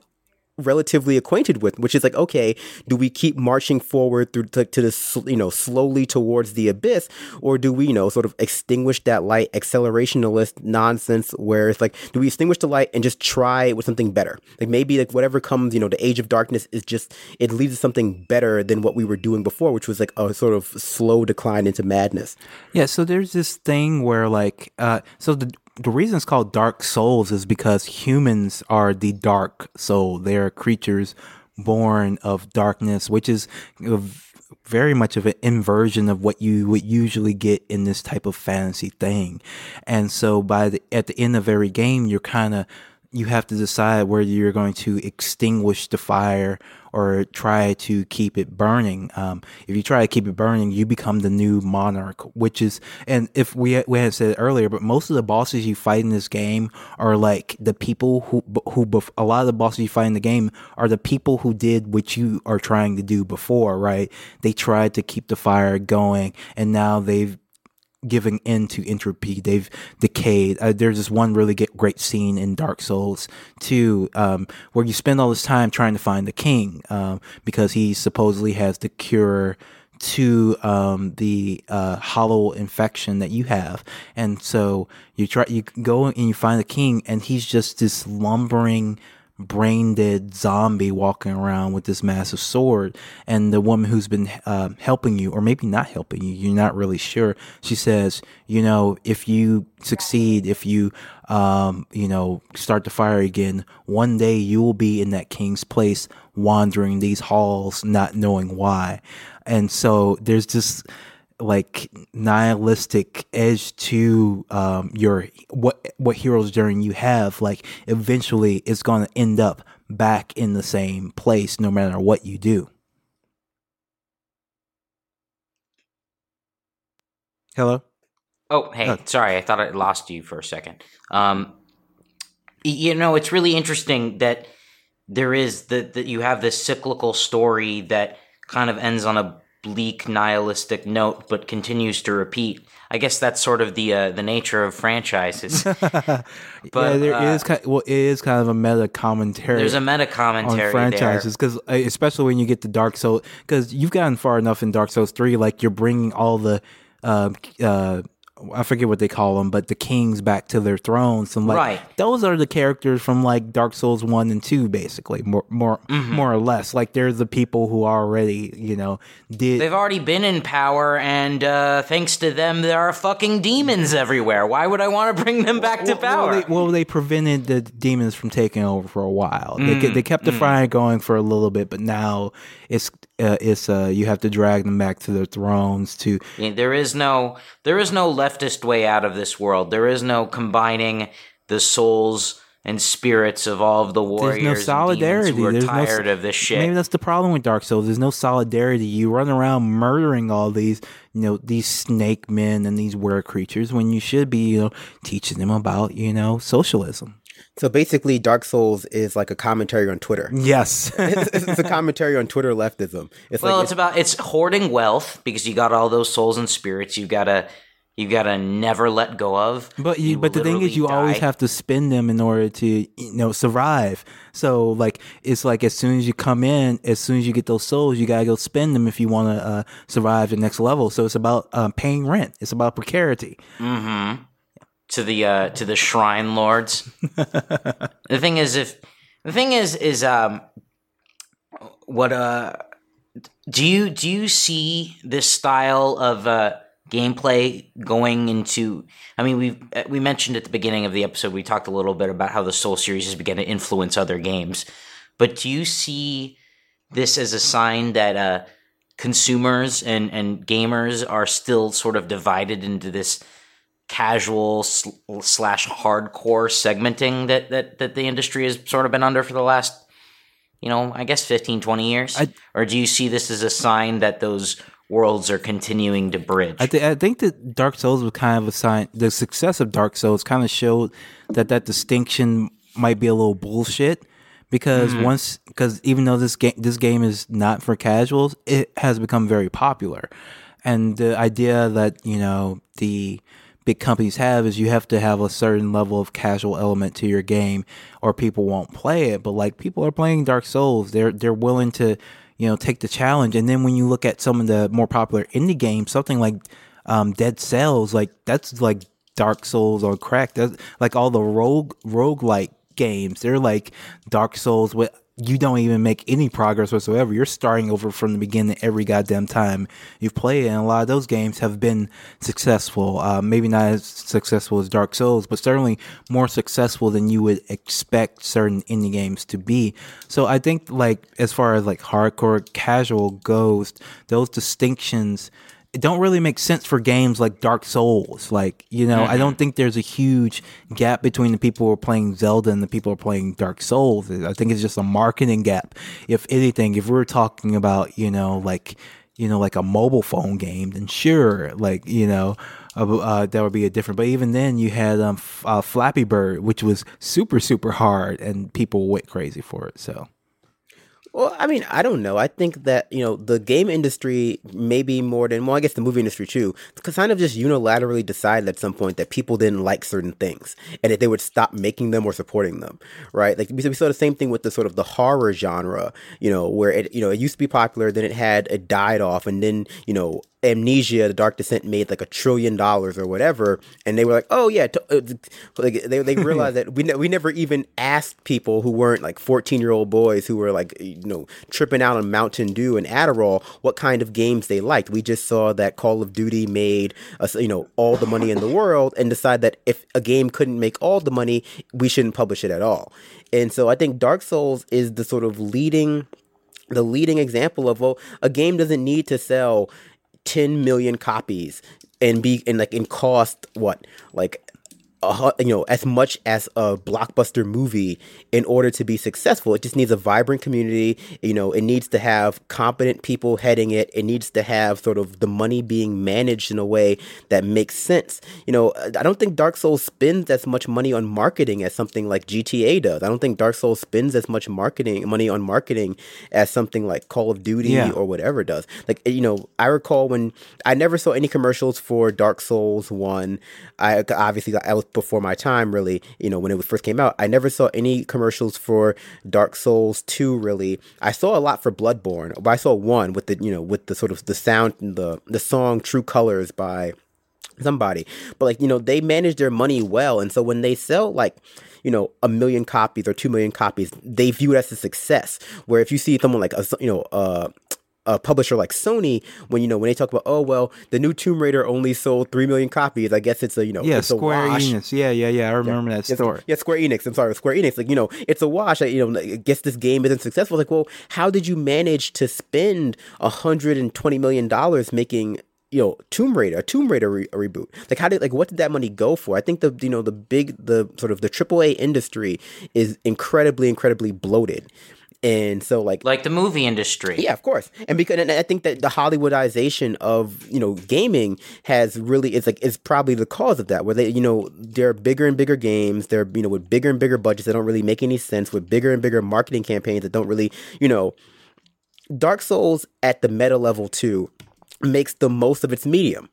relatively acquainted with, which is like, okay, do we keep marching forward through to, to this, you know, slowly towards the abyss, or do we, you know, sort of extinguish that light, accelerationalist nonsense, where it's like, do we extinguish the light and just try with something better? Like maybe like whatever comes, you know, the age of darkness is just it leads to something better than what we were doing before, which was like a sort of slow decline into madness. Yeah. So there's this thing where like, uh, so the the reason it's called Dark Souls is because humans are the dark soul. They are creatures born of darkness, which is very much of an inversion of what you would usually get in this type of fantasy thing. And so by the at the end of every game, you're kind of you have to decide whether you're going to extinguish the fire or try to keep it burning. Um, if you try to keep it burning, you become the new monarch, which is, and if we we had said earlier, but most of the bosses you fight in this game are like the people who who a lot of the bosses you fight in the game are the people who did what you are trying to do before, right? They tried to keep the fire going, and now they've giving in to entropy. They've decayed. Uh, there's this one really great scene in Dark Souls 2 um, where you spend all this time trying to find the king um, because he supposedly has the cure to um, the uh, hollow infection that you have. And so you try, you go and you find the king, and he's just this lumbering brain dead zombie walking around with this massive sword. And the woman who's been uh, helping you, or maybe not helping you, you're not really sure. She says, you know, if you succeed, if you, um, you know, start the fire again, one day you will be in that king's place, wandering these halls, not knowing why. And so there's this like nihilistic edge to um, your what what hero's journey you have like eventually it's going to end up back in the same place no matter what you do. Hello? Oh hey oh. sorry i thought i lost you for a second. Um you know it's really interesting that there is that that you have this cyclical story that kind of ends on a bleak nihilistic note but continues to repeat. I guess that's sort of the uh, the nature of franchises. But yeah, there uh, is kind of, well it is kind of a meta commentary there's a meta commentary on franchises because uh, especially when you get to dark souls because you've gotten far enough in dark souls 3 like you're bringing all the uh, uh, I forget what they call them, but the kings back to their thrones. And like right. those are the characters from like Dark Souls one and two, basically, more more mm-hmm. more or less. Like they're the people who already, you know, did they've already been in power, and uh, thanks to them, there are fucking demons everywhere. Why would I want to bring them back well, to power? Well they, well they, prevented the demons from taking over for a while. Mm, they they kept the mm. fire going for a little bit, but now it's uh, it's uh, you have to drag them back to their thrones to. Yeah, there is no there is no leftist way out of this world. There is no combining the souls and spirits of all of the warriors. There's no solidarity. Who are There's tired no, of this shit. Maybe that's the problem with Dark Souls. There's no solidarity. You run around murdering all these, you know, these snake men and these were creatures when you should be, you know, teaching them about, you know, socialism. So basically, Dark Souls is like a commentary on Twitter. Yes, it's, it's, a commentary on Twitter leftism. It's well, like, it's, it's, about it's hoarding wealth because you got all those souls and spirits. You've got to you gotta never let go of. But you, but the thing is, you die. always have to spend them in order to you know survive. So like it's like as soon as you come in, as soon as you get those souls, you gotta go spend them if you want to uh, survive the next level. So it's about um, paying rent. It's about precarity. Mm-hmm. To the uh, to the shrine lords. the thing is, if the thing is, is um, what uh, do you do you see this style of uh gameplay going into i mean we we mentioned at the beginning of the episode we talked a little bit about how the soul series is beginning to influence other games. But do you see this as a sign that uh, consumers and and gamers are still sort of divided into this casual slash hardcore segmenting that that that the industry has sort of been under for the last you know i guess 15 20 years? I, or do you see this as a sign that those worlds are continuing to bridge. I, th- I think that Dark Souls was kind of a sign. The success of Dark Souls kind of showed that that distinction might be a little bullshit because mm-hmm. once because even though this game this game is not for casuals, it has become very popular, and the idea that you know the big companies have is you have to have a certain level of casual element to your game or people won't play it but like people are playing dark souls they're they're willing to you know, take the challenge. And then when you look at some of the more popular indie games, something like um, Dead Cells, like that's like Dark Souls or crack. That's like all the rogue rogue like games. They're like Dark Souls with you don't even make any progress whatsoever. You're starting over from the beginning every goddamn time you've played, and a lot of those games have been successful. Uh, maybe not as successful as Dark Souls, but certainly more successful than you would expect certain indie games to be. So I think, like as far as like hardcore casual goes, those distinctions don't really make sense for games like Dark Souls. Like, you know, mm-hmm. I don't think there's a huge gap between the people who are playing Zelda and the people who are playing Dark Souls. I think it's just a marketing gap. If anything, if we're talking about, you know, like, you know, like a mobile phone game, then sure, like, you know, uh, uh, that would be a different. But even then, you had um, f- uh, Flappy Bird, which was super, super hard, and people went crazy for it. So well, I mean, I don't know. I think that, you know, the game industry, maybe more than, well, I guess the movie industry too, kind of just unilaterally decided at some point that people didn't like certain things and that they would stop making them or supporting them, right? Like, we saw the same thing with the sort of the horror genre, you know, where it, you know, it used to be popular, then it had, it died off, and then, you know, Amnesia, The Dark Descent made like a trillion dollars or whatever, and they were like, "Oh yeah," uh, like they they realized that we ne- we never even asked people who weren't like fourteen year old boys who were like you know tripping out on Mountain Dew and Adderall what kind of games they liked. We just saw that Call of Duty made us you know all the money in the world and decided that if a game couldn't make all the money, we shouldn't publish it at all. And so I think Dark Souls is the sort of leading the leading example of well a game doesn't need to sell 10 million copies and be and like and cost what like you know as much as a blockbuster movie in order to be successful. It just needs a vibrant community you know it needs to have competent people heading it. It needs to have sort of the money being managed in a way that makes sense. You know i don't think dark souls spends as much money on marketing as something like gta does. I don't think dark souls spends as much marketing money on marketing as something like call of duty yeah. or whatever does. Like you know i recall when i never saw any commercials for dark souls 1 i obviously i was before my time, really. You know, when it first came out, I never saw any commercials for Dark Souls two. Really, I saw a lot for Bloodborne, but I saw one with the you know with the sort of the sound and the the song True Colors by somebody. But like you know, they manage their money well, and so when they sell like you know a million copies or two million copies, they view it as a success. Where if you see someone like a you know uh a publisher like Sony, when you know when they talk about, oh well, the new Tomb Raider only sold three million copies. I guess it's a you know yeah Square Enix yeah yeah yeah I remember yeah. that story yeah Square Enix I'm sorry Square Enix like you know it's a wash. I, you know I guess this game isn't successful. Like well, how did you manage to spend a hundred and twenty million dollars making you know Tomb Raider, a Tomb Raider re- reboot. Like how did like what did that money go for? I think the you know the big the sort of the AAA industry is incredibly incredibly bloated. And so like like the movie industry. Yeah, of course. And because and I think that the Hollywoodization of, you know, gaming has really it's like is probably the cause of that where they, you know, they're bigger and bigger games, they're you know with bigger and bigger budgets that don't really make any sense with bigger and bigger marketing campaigns that don't really, you know, Dark Souls at the meta level too makes the most of its medium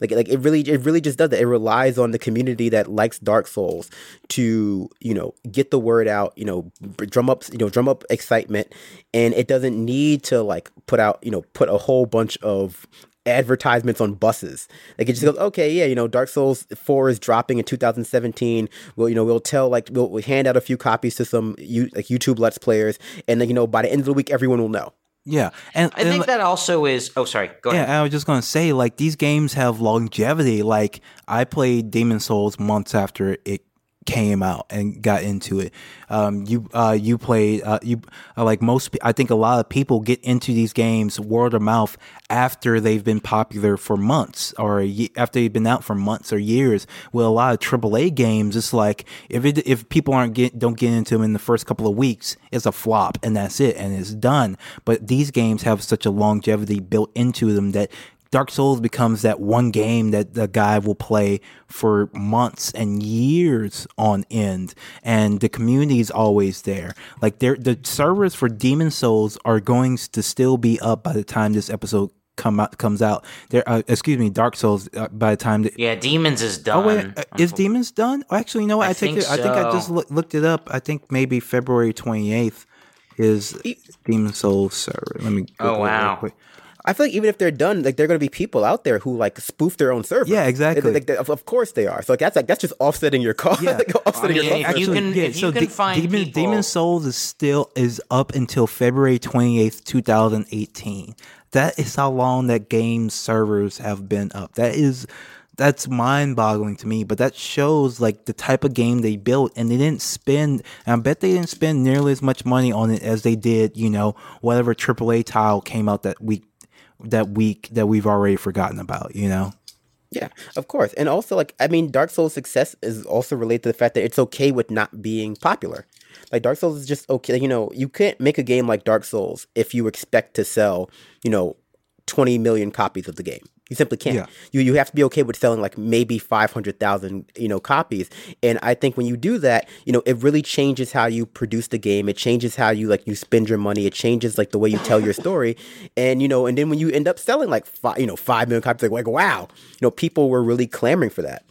Like like it really it really just does that. It relies on the community that likes Dark Souls to you know get the word out. You know, drum up you know drum up excitement, and it doesn't need to like put out you know put a whole bunch of advertisements on buses. Like it just goes, okay, yeah, you know, Dark Souls Four is dropping in 2017. We'll, you know, we'll tell like we'll, we'll hand out a few copies to some you like YouTube Let's players, and then you know by the end of the week, everyone will know. Yeah, and I think that also is. Oh, sorry. Go ahead. Yeah, I was just gonna say, like these games have longevity. Like I played Demon Souls months after it came out and got into it. Um, you uh, you played uh, you uh, like most. I think a lot of people get into these games word of mouth after they've been popular for months or after they've been out for months or years. With a lot of AAA games, it's like if it, if people aren't get don't get into them in the first couple of weeks, it's a flop and that's it and it's done. But these games have such a longevity built into them that Dark Souls becomes that one game that the guy will play for months and years on end, and the community is always there. Like the servers for Demon Souls are going to still be up by the time this episode come out comes out. There, uh, excuse me, Dark Souls. Uh, by the time that, yeah, Demons is done. Oh wait, uh, is Demons done? Oh, actually, you know what? I, I think it, so. I think I just looked it up. I think maybe February twenty eighth is Demon Souls server. Let me. Oh wow. I feel like even if they're done, like they're going to be people out there who like spoof their own server. Yeah, exactly. Like, of, of, course they are. So like that's like that's just offsetting your cost. Yeah. like, offsetting I mean, your cost. If you can, yeah, if so you can D- find Demon, people... Demon Souls is still is up until February twenty eighth, two thousand eighteen. That is how long that game servers have been up. That is that's mind-boggling to me but that shows like the type of game they built and they didn't spend i bet they didn't spend nearly as much money on it as they did you know whatever aaa tile came out that week that week that we've already forgotten about, you know? Yeah, of course. And also, like, I mean, Dark Souls' success is also related to the fact that it's okay with not being popular. Like, Dark Souls is just okay. You know, you can't make a game like Dark Souls if you expect to sell, you know, 20 million copies of the game. You simply can't. Yeah. You you have to be okay with selling like maybe five hundred thousand you know copies. And I think when you do that, you know, it really changes how you produce the game. It changes how you like you spend your money. It changes like the way you tell your story. And you know, and then when you end up selling like five you know five million copies, like, like wow, you know, people were really clamoring for that.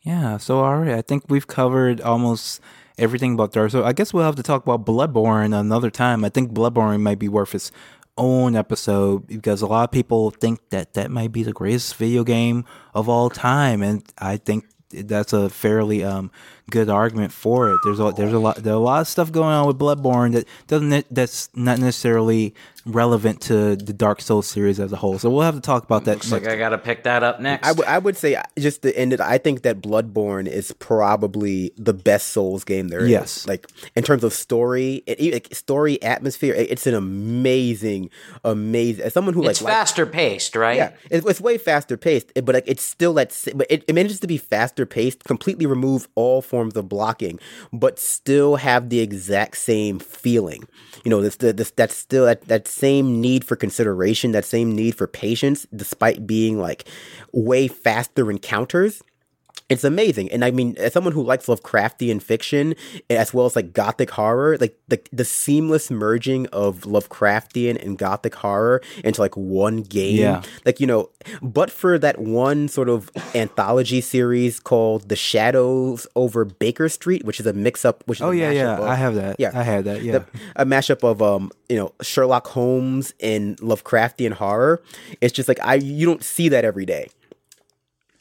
Yeah. So all right, I think we've covered almost everything about Dark So I guess we'll have to talk about Bloodborne another time. I think Bloodborne might be worth its own episode because a lot of people think that that might be the greatest video game of all time, and I think that's a fairly um, good argument for it. There's a there's a lot there's a lot of stuff going on with Bloodborne that doesn't that's not necessarily relevant to the Dark Souls series as a whole. So we'll have to talk about that. Looks like I got to pick that up next. I, w- I would say just to end it, I think that Bloodborne is probably the best Souls game there yes. is. Like in terms of story, it, like story atmosphere, it's an amazing, amazing. As someone who it's like faster like, paced, right? Yeah, it's, it's way faster paced, but like it's still that. But it, it manages to be faster paced, completely remove all forms of blocking, but still have the exact same feeling. You know, this, this that's still that that same need for consideration, that same need for patience, despite being like way faster encounters it's amazing. And I mean, as someone who likes Lovecraftian fiction as well as like gothic horror, like the the seamless merging of Lovecraftian and gothic horror into like one game. Yeah. Like, you know, but for that one sort of anthology series called The Shadows over Baker Street, which is a mix up which is Oh yeah, yeah. Of, I have that. Yeah. I had that, yeah. The, a mashup of um, you know, Sherlock Holmes and Lovecraftian horror. It's just like I you don't see that every day.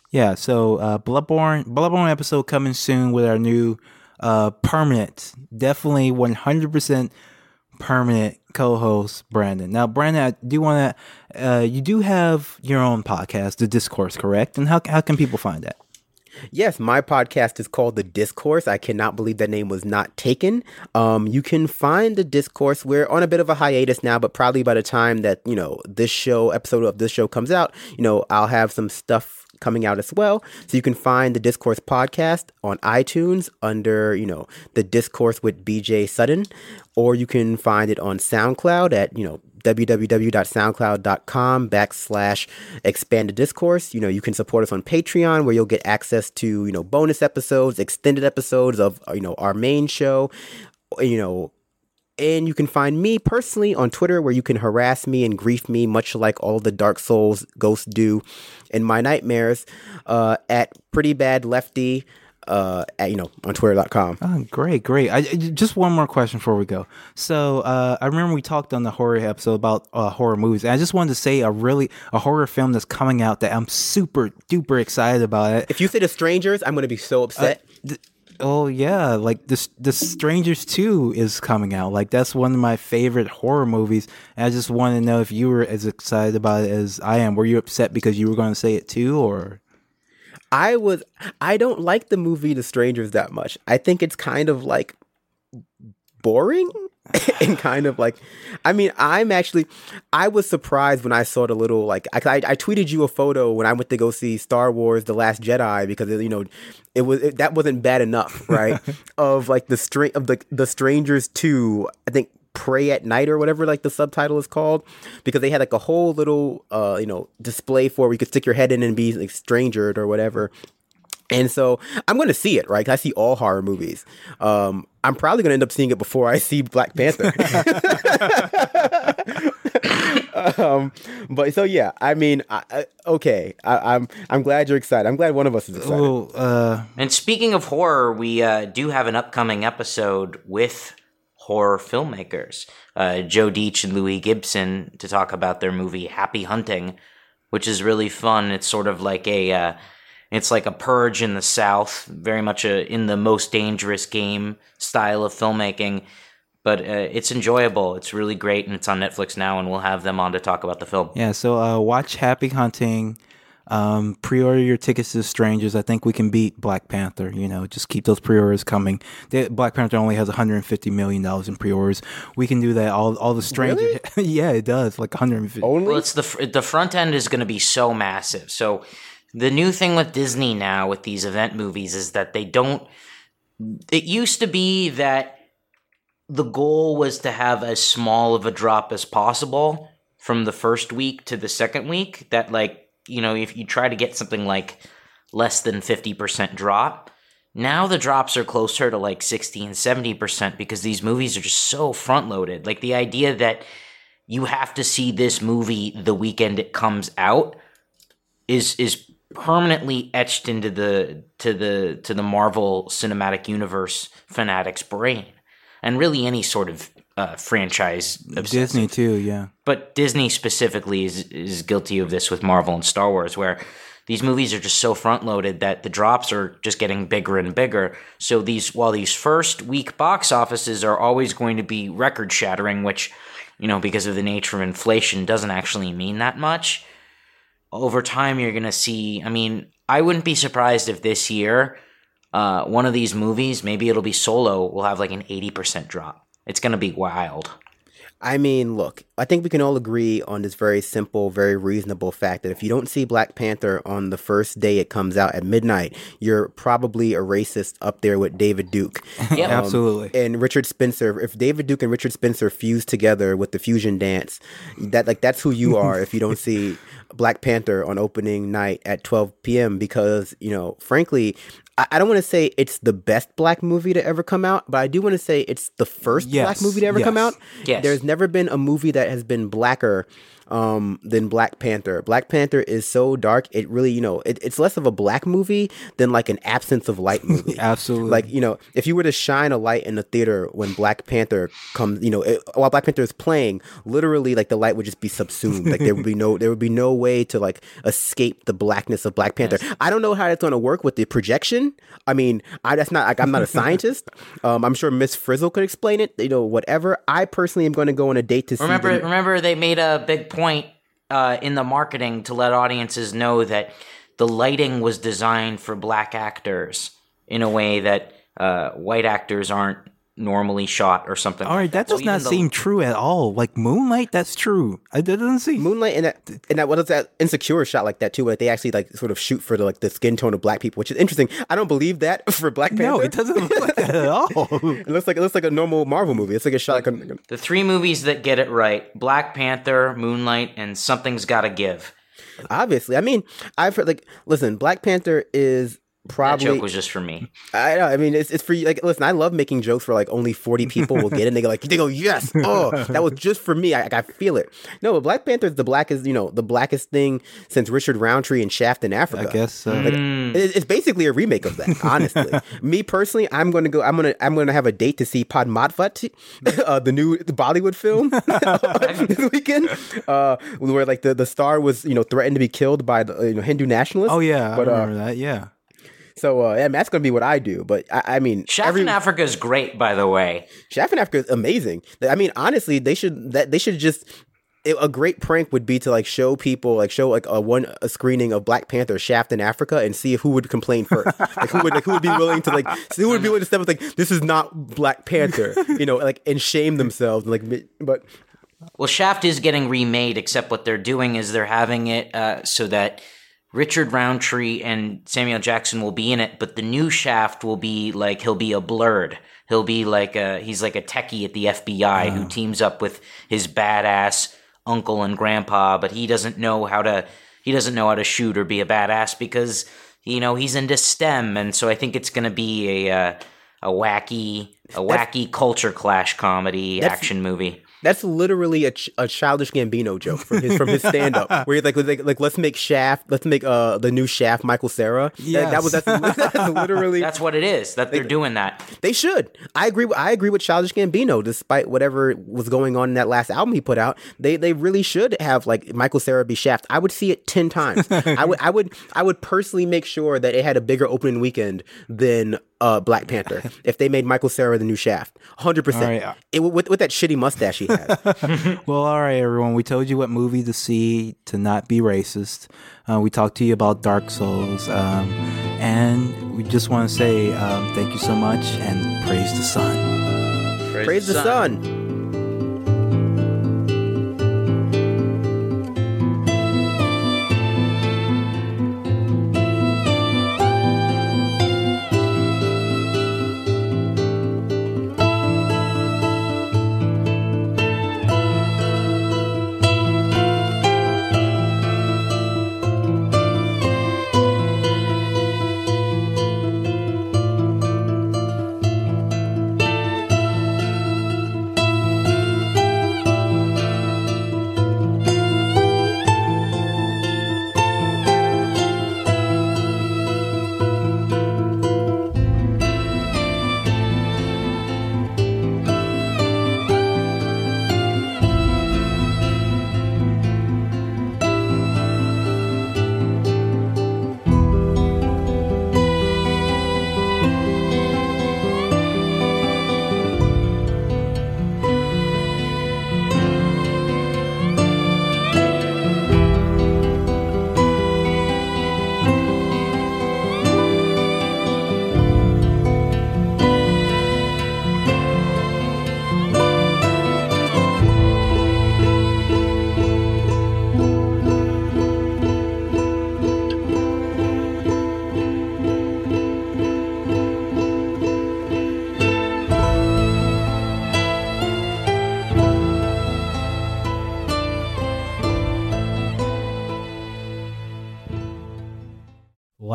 Yeah, so uh, Bloodborne, Bloodborne episode coming soon with our new uh, permanent, definitely 100% permanent co-host Brandon. Now, Brandon, I do want to. Uh, you do have your own podcast, The Discourse, correct? And how how can people find that? Yes, my podcast is called The Discourse. I cannot believe that name was not taken. Um, you can find The Discourse. We're on a bit of a hiatus now, but probably by the time that, you know, this show, episode of this show comes out, you know, I'll have some stuff coming out as well. So you can find the Discourse podcast on iTunes under, you know, the Discourse with BJ Sutton, or you can find it on SoundCloud at, you know, www.soundcloud.com backslash expanded discourse. You know, you can support us on Patreon where you'll get access to, you know, bonus episodes, extended episodes of, you know, our main show, you know, and you can find me personally on Twitter, where you can harass me and grief me, much like all the Dark Souls ghosts do in my nightmares, uh, at Pretty Bad Lefty. Uh, at, you know, on twitter.com. Oh, great, great. I, just one more question before we go. So, uh, I remember we talked on the horror episode about uh, horror movies, and I just wanted to say a really a horror film that's coming out that I'm super duper excited about it. If you say The Strangers, I'm going to be so upset. Th- oh yeah, like the the Strangers Two is coming out. Like that's one of my favorite horror movies. And I just want to know if you were as excited about it as I am. Were you upset because you were going to say it too, or? I was I don't like the movie The Strangers that much. I think it's kind of like boring and kind of like I mean, I'm actually I was surprised when I saw the little like I, I, I tweeted you a photo when I went to go see Star Wars The Last Jedi because you know it was it, that wasn't bad enough, right? of like the string of the the Strangers 2, I think Prey at Night or whatever like the subtitle is called because they had like a whole little uh you know display for where you could stick your head in and be like strangered or whatever and so I'm going to see it, right? I see all horror movies. Um, I'm probably going to end up seeing it before I see Black Panther. um, but so yeah, I mean, I, I, okay, I, am I'm, I'm glad you're excited. I'm glad one of us is excited. Well, uh, And speaking of horror, we uh, do have an upcoming episode with horror filmmakers, uh, Joe Dietsch and Louis Gibson, to talk about their movie Happy Hunting, which is really fun. It's sort of like a uh, it's like a purge in the South, very much a in the most dangerous game style of filmmaking. But uh, it's enjoyable. It's really great, and it's on Netflix now. And we'll have them on to talk about the film. yeah. So uh, watch Happy Hunting. Um, pre-order your tickets to Strangers. I think we can beat Black Panther. You know, just keep those pre-orders coming. The, Black Panther only has 150 million dollars in pre-orders. We can do that. All all the Strangers. yeah, it does. Like 150. Only Well, it's the the front end is going to be so massive. So the new thing with Disney now with these event movies is that they don't. It used to be that the goal was to have as small of a drop as possible from the first week to the second week. That like you know if you try to get something like less than fifty percent drop. Now the drops are closer to like 60 and 70% because these movies are just so front loaded. Like the idea that you have to see this movie the weekend it comes out is is permanently etched into the to the to the Marvel Cinematic Universe fanatics brain, and really any sort of uh, franchise obsessive. Disney too. Yeah. But Disney specifically is is guilty of this with Marvel and Star Wars, where these movies are just so front loaded that the drops are just getting bigger and bigger. So these while these first week box offices are always going to be record shattering, which you know because of the nature of inflation doesn't actually mean that much. Over time, you're gonna see. I mean, I wouldn't be surprised if this year, uh, one of these movies, maybe it'll be Solo, will have like an eighty percent drop. It's gonna be wild. I mean, look, I think we can all agree on this very simple, very reasonable fact that if you don't see Black Panther on the first day it comes out at midnight, you're probably a racist up there with David Duke. Yep. Absolutely. And Richard Spencer, if David Duke and Richard Spencer fuse together with the fusion dance, that like that's who you are if you don't see Black Panther on opening night at 12 p.m. because, you know, frankly, I, I don't want to say it's the best black movie to ever come out, but I do want to say it's the first black movie to ever come out. Yes. There's never been a movie that has been blacker um, than Black Panther. Black Panther is so dark. It really, you know, it, it's less of a black movie than like an absence of light movie. Absolutely. Like, you know, if you were to shine a light in the theater when Black Panther comes, you know, it, while Black Panther is playing, literally like the light would just be subsumed. Like there would be no there would be no way to like escape the blackness of Black Panther. I don't know how that's going to work with the projection. I mean, I that's not like I'm not a scientist. um, I'm sure Miss Frizzle could explain it, you know, whatever. I personally am going to go on a date to see Remember, remember they made a big point uh, in the marketing to let audiences know that the lighting was designed for black actors in a way that uh, white actors aren't normally shot or something. All right, that So does not even the- seem true at all. Like Moonlight, that's true. I that doesn't see Moonlight and that and that what is that insecure shot like that too, where they actually like sort of shoot for the like the skin tone of black people, which is interesting. I don't believe that for Black Panther. no, it doesn't look like that at all. It looks like it looks like a normal Marvel movie. It's like a shot. Like a, The three movies that get it right: Black Panther, Moonlight, and Something's Gotta Give. obviously, I mean, I've heard like listen, Black Panther is probably that joke was just for me. I know. I mean, it's, it's for you. Like, listen, I love making jokes where like only forty people will get it. and They go like, they go, yes, oh, that was just for me. I, I feel it. No, but Black Panther is the blackest, you know, the blackest thing since Richard Roundtree and Shaft in Africa. I guess so. Like, Mm. it- it's basically a remake of that. Honestly, me personally, I'm going to go. I'm gonna I'm gonna have a date to see Padmaavat, uh, the new the Bollywood film this weekend, uh, where like the, the star was you know threatened to be killed by the you know Hindu nationalists. Oh yeah, but I uh, remember that. Yeah. So uh, yeah, that's gonna be what I do. But I, I mean, Shaft every in Africa is great, by the way. Shaft in Africa is amazing. I mean, honestly, they should that they should just. it- a great prank would be to like show people like show like a one a screening of Black Panther Shaft in Africa and see who would complain first. like who would like who would be willing to like who would be willing to step up like this is not Black Panther, you know, like and shame themselves like but Well, Shaft is getting remade, except what they're doing is they're having it uh, so that Richard Roundtree and Samuel Jackson will be in it, but the new Shaft will be like he'll be a blurred. He'll be like a he's like a techie at the FBI who teams up with his badass uncle and grandpa, but he doesn't know how to he doesn't know how to shoot or be a badass because you know he's into STEM, and so I think it's going to be a uh, a wacky a wacky culture clash comedy action movie. That's literally a, ch- a childish Gambino joke from his from his stand up where he's like, like like let's make Shaft let's make uh the new Shaft Michael Cera. That- that was that's, that's literally That's what it is. That they're doing that. They should. I agree. I agree with Childish Gambino. Despite whatever was going on in that last album he put out, they they really should have like Michael Cera be Shaft. I would see it ten times. I would. I would. I would personally make sure that it had a bigger opening weekend than uh, Black Panther if they made Michael Cera the new Shaft. Hundred All right. percent. It with with that shitty mustache he has. Well, all right, everyone. We told you what movie to see to not be racist. Uh, we talked to you about Dark Souls, um, and we just want to say um, thank you so much and praise the sun. Praise the sun.